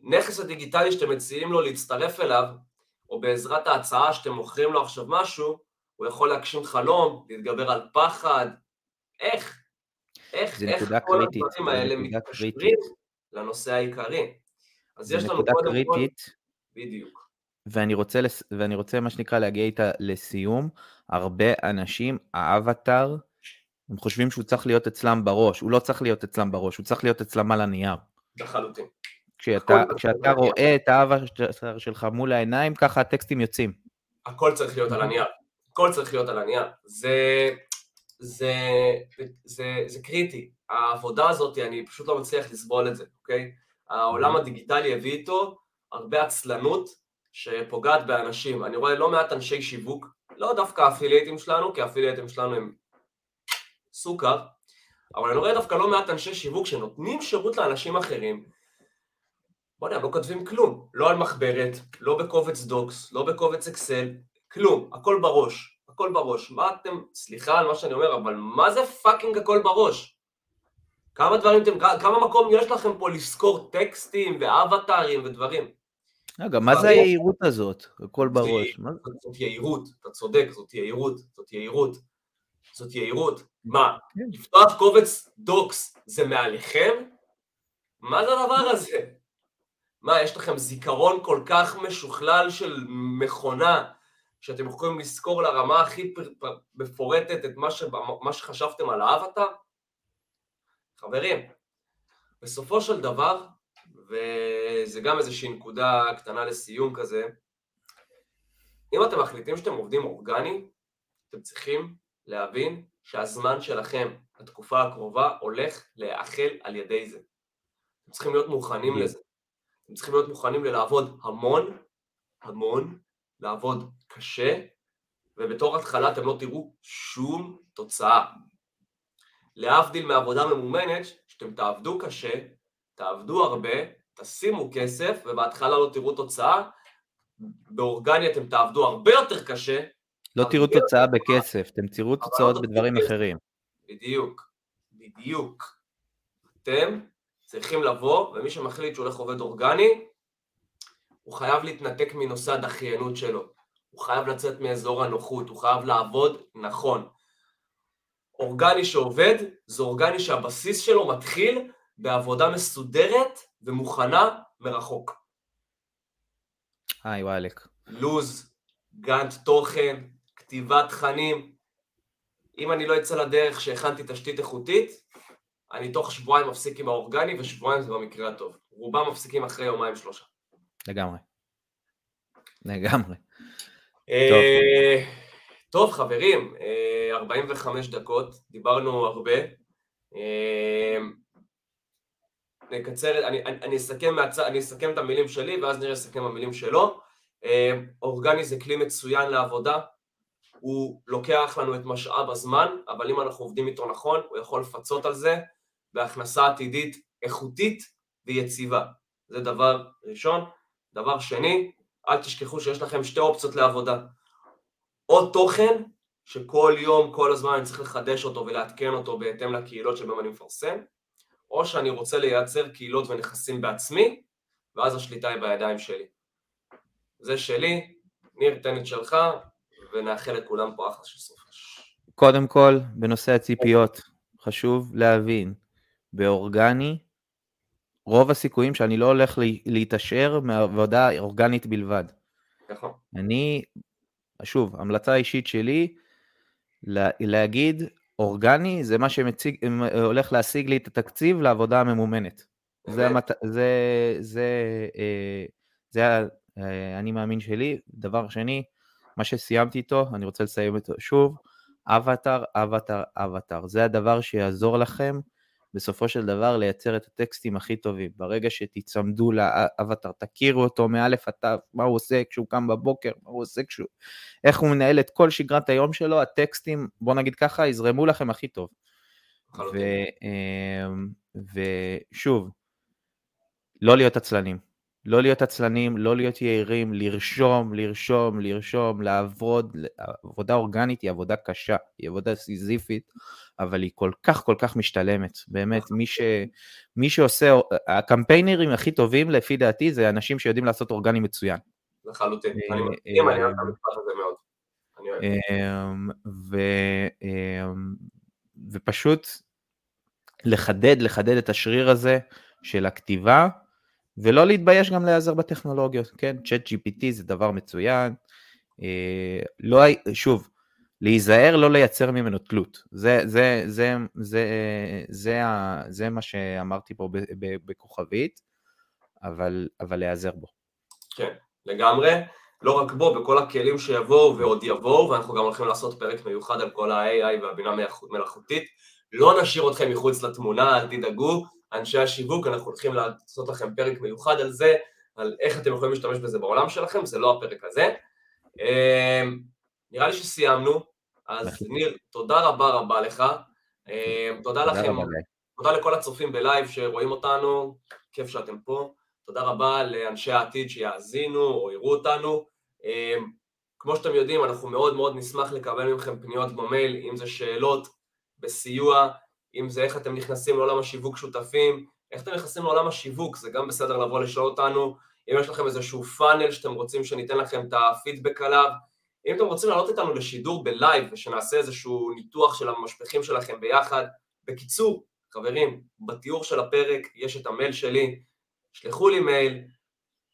Speaker 2: הנכס הדיגיטלי שאתם מציעים לו להצטרף אליו, או בעזרת ההצעה שאתם מוכרים לו עכשיו משהו, הוא יכול להגשים חלום, להתגבר על פחד. איך? איך, איך כל קריטית, הדברים האלה מתקשרים לנושא העיקרי? אז יש לנו קודם
Speaker 1: קריטית. כל...
Speaker 2: בדיוק.
Speaker 1: ואני רוצה, לס... ואני רוצה מה שנקרא להגיע איתה לסיום, הרבה אנשים, האבטאר, הם חושבים שהוא צריך להיות אצלם בראש, הוא לא צריך להיות אצלם בראש, הוא צריך להיות אצלם על הנייר.
Speaker 2: לחלוטין.
Speaker 1: כשאתה, כשאתה רואה את האבטאר שלך מול העיניים, ככה הטקסטים יוצאים.
Speaker 2: הכל צריך להיות על הנייר. הכל צריך להיות על הנייר. זה, זה, זה, זה, זה קריטי. העבודה הזאת, אני פשוט לא מצליח לסבול את זה, אוקיי? העולם הדיגיטלי הביא איתו הרבה עצלנות שפוגעת באנשים. אני רואה לא מעט אנשי שיווק, לא דווקא האפילייטים שלנו, כי האפילייטים שלנו הם סוכר, אבל אני רואה דווקא לא מעט אנשי שיווק שנותנים שירות לאנשים אחרים. בוא'נה, הם לא כותבים כלום. לא על מחברת, לא בקובץ Docs, לא בקובץ אקסל, כלום. הכל בראש. הכל בראש. מה אתם, סליחה על מה שאני אומר, אבל מה זה fucking הכל בראש? כמה דברים אתם, כמה מקום יש לכם פה לזכור טקסטים ואבטארים ודברים?
Speaker 1: רגע, מה זה היהירות הזאת? הכל בראש.
Speaker 2: זאת יהירות, אתה צודק, זאת יהירות, זאת יהירות. זאת יהירות. מה, כן. לפתוח קובץ דוקס זה מעליכם? מה זה הדבר הזה? מה, יש לכם זיכרון כל כך משוכלל של מכונה, שאתם יכולים לזכור לרמה הכי מפורטת את מה שחשבתם על האבטר? חברים, בסופו של דבר, וזה גם איזושהי נקודה קטנה לסיום כזה. אם אתם מחליטים שאתם עובדים אורגני, אתם צריכים להבין שהזמן שלכם, התקופה הקרובה, הולך להיאכל על ידי זה. אתם צריכים להיות מוכנים לזה. אתם צריכים להיות מוכנים ללעבוד המון, המון, לעבוד קשה, ובתור התחלה אתם לא תראו שום תוצאה. להבדיל מעבודה ממומנת, שאתם תעבדו קשה, תעבדו הרבה, תשימו כסף, ובהתחלה לא תראו תוצאה, באורגני אתם תעבדו הרבה יותר קשה.
Speaker 1: לא תראו תוצאה בכסף, אתם תראו תוצאות לא בדברים אחרים.
Speaker 2: בדיוק, בדיוק. אתם צריכים לבוא, ומי שמחליט שהוא הולך עובד אורגני, הוא חייב להתנתק מנושא הדחיינות שלו. הוא חייב לצאת מאזור הנוחות, הוא חייב לעבוד נכון. אורגני שעובד, זה אורגני שהבסיס שלו מתחיל בעבודה מסודרת ומוכנה מרחוק.
Speaker 1: היי וואלק.
Speaker 2: לוז, גאנט תוכן, כתיבת תכנים. אם אני לא אצא לדרך שהכנתי תשתית איכותית, אני תוך שבועיים מפסיק עם האורגני, ושבועיים זה במקרה הטוב. רובם מפסיקים אחרי יומיים שלושה.
Speaker 1: לגמרי. לגמרי.
Speaker 2: אה, טוב חברים, 45 אה, דקות, דיברנו הרבה. נקצר, אני, אני, אני, אסכם מהצ... אני אסכם את המילים שלי ואז נראה לסכם המילים שלו. אה, אורגני זה כלי מצוין לעבודה, הוא לוקח לנו את משאב הזמן, אבל אם אנחנו עובדים איתו נכון, הוא יכול לפצות על זה בהכנסה עתידית איכותית ויציבה. זה דבר ראשון. דבר שני, אל תשכחו שיש לכם שתי אופציות לעבודה. או תוכן, שכל יום, כל הזמן אני צריך לחדש אותו ולעדכן אותו בהתאם לקהילות שבהם אני מפרסם, או שאני רוצה לייצר קהילות ונכסים בעצמי, ואז השליטה היא בידיים שלי. זה שלי, ניר, תן את שלך, ונאחל לכולם פה אחלה של סופש.
Speaker 1: קודם כל, בנושא הציפיות, חשוב להבין, באורגני, רוב הסיכויים שאני לא הולך להתעשר מעבודה אורגנית בלבד.
Speaker 2: נכון.
Speaker 1: אני, שוב, המלצה אישית שלי, להגיד, אורגני זה מה שהולך להשיג לי את התקציב לעבודה הממומנת. זה, המת... זה, זה, אה, זה, זה אני מאמין שלי. דבר שני, מה שסיימתי איתו, אני רוצה לסיים אותו שוב, אבטאר, אבטאר, אבטאר. זה הדבר שיעזור לכם בסופו של דבר לייצר את הטקסטים הכי טובים. ברגע שתיצמדו לאבטאר, תכירו אותו מאלף עד תו, מה הוא עושה כשהוא קם בבוקר, מה הוא עושה כשהוא... איך הוא מנהל את כל שגרת היום שלו, הטקסטים, בוא נגיד ככה, יזרמו לכם הכי טוב. ו, אמ, ושוב, לא להיות עצלנים. לא להיות עצלנים, לא להיות יהירים, לרשום, לרשום, לרשום, לעבוד. עבודה אורגנית היא עבודה קשה, היא עבודה סיזיפית, אבל היא כל כך כל כך משתלמת. באמת, מי, ש, מי שעושה, הקמפיינרים הכי טובים לפי דעתי זה אנשים שיודעים לעשות אורגני מצוין.
Speaker 2: לחלוטין, אה, אני מסכים, אני אוהב את המשפט הזה מאוד.
Speaker 1: אמ, אמ, ופשוט לחדד, לחדד את השריר הזה של הכתיבה, ולא להתבייש גם להיעזר בטכנולוגיות, כן? צ'אט GPT זה דבר מצוין. אה, לא, שוב, להיזהר לא לייצר ממנו תלות. זה, זה, זה, זה, זה, זה, זה מה שאמרתי פה בכוכבית, אבל, אבל להיעזר בו.
Speaker 2: כן, לגמרי. לא רק בו, בכל הכלים שיבואו ועוד יבואו, ואנחנו גם הולכים לעשות פרק מיוחד על כל ה-AI והבינה מלאכותית. לא נשאיר אתכם מחוץ לתמונה, אל תדאגו. אנשי השיווק, אנחנו הולכים לעשות לכם פרק מיוחד על זה, על איך אתם יכולים להשתמש בזה בעולם שלכם, זה לא הפרק הזה. אמ, נראה לי שסיימנו, אז ניר, תודה רבה רבה לך. אמ, תודה לכם, תודה לכל הצופים בלייב שרואים אותנו, כיף שאתם פה. תודה רבה לאנשי העתיד שיאזינו או יראו אותנו. אמ, כמו שאתם יודעים, אנחנו מאוד מאוד נשמח לקבל מכם פניות במייל, אם זה שאלות, בסיוע, אם זה איך אתם נכנסים לעולם השיווק שותפים, איך אתם נכנסים לעולם השיווק, זה גם בסדר לבוא לשאול אותנו, אם יש לכם איזשהו פאנל שאתם רוצים שניתן לכם את הפידבק עליו, אם אתם רוצים לעלות איתנו לשידור בלייב ושנעשה איזשהו ניתוח של המשפכים שלכם ביחד, בקיצור, חברים, בתיאור של הפרק יש את המייל שלי, שלחו לי מייל,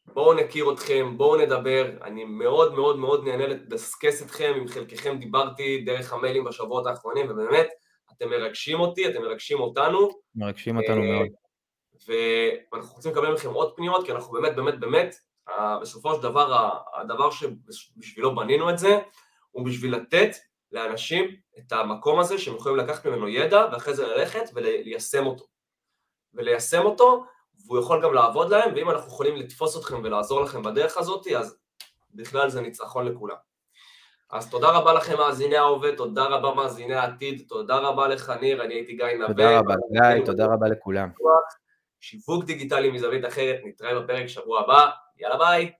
Speaker 2: בואו נכיר אתכם, בואו נדבר, אני מאוד מאוד מאוד נהנה לדסקס אתכם, עם חלקכם דיברתי דרך המיילים בשבועות האחרונים, ובאמת, אתם מרגשים אותי, אתם מרגשים אותנו.
Speaker 1: מרגשים אותנו אה, מאוד.
Speaker 2: ואנחנו רוצים לקבל מכם עוד פניות, כי אנחנו באמת באמת באמת, בסופו של דבר, הדבר שבשבילו בנינו את זה, הוא בשביל לתת לאנשים את המקום הזה שהם יכולים לקחת ממנו ידע, ואחרי זה ללכת וליישם אותו. וליישם אותו, והוא יכול גם לעבוד להם, ואם אנחנו יכולים לתפוס אתכם ולעזור לכם בדרך הזאת, אז בכלל זה ניצחון לכולם. אז תודה רבה לכם מאזיני ההווה, תודה רבה מאזיני העתיד, תודה רבה לך ניר, אני הייתי גיא נווה.
Speaker 1: תודה רבה גיא, תודה רבה לכולם.
Speaker 2: שיווק דיגיטלי מזווית אחרת, נתראה בפרק שבוע הבא, יאללה ביי.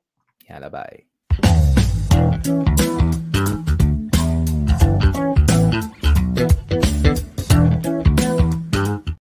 Speaker 1: יאללה ביי.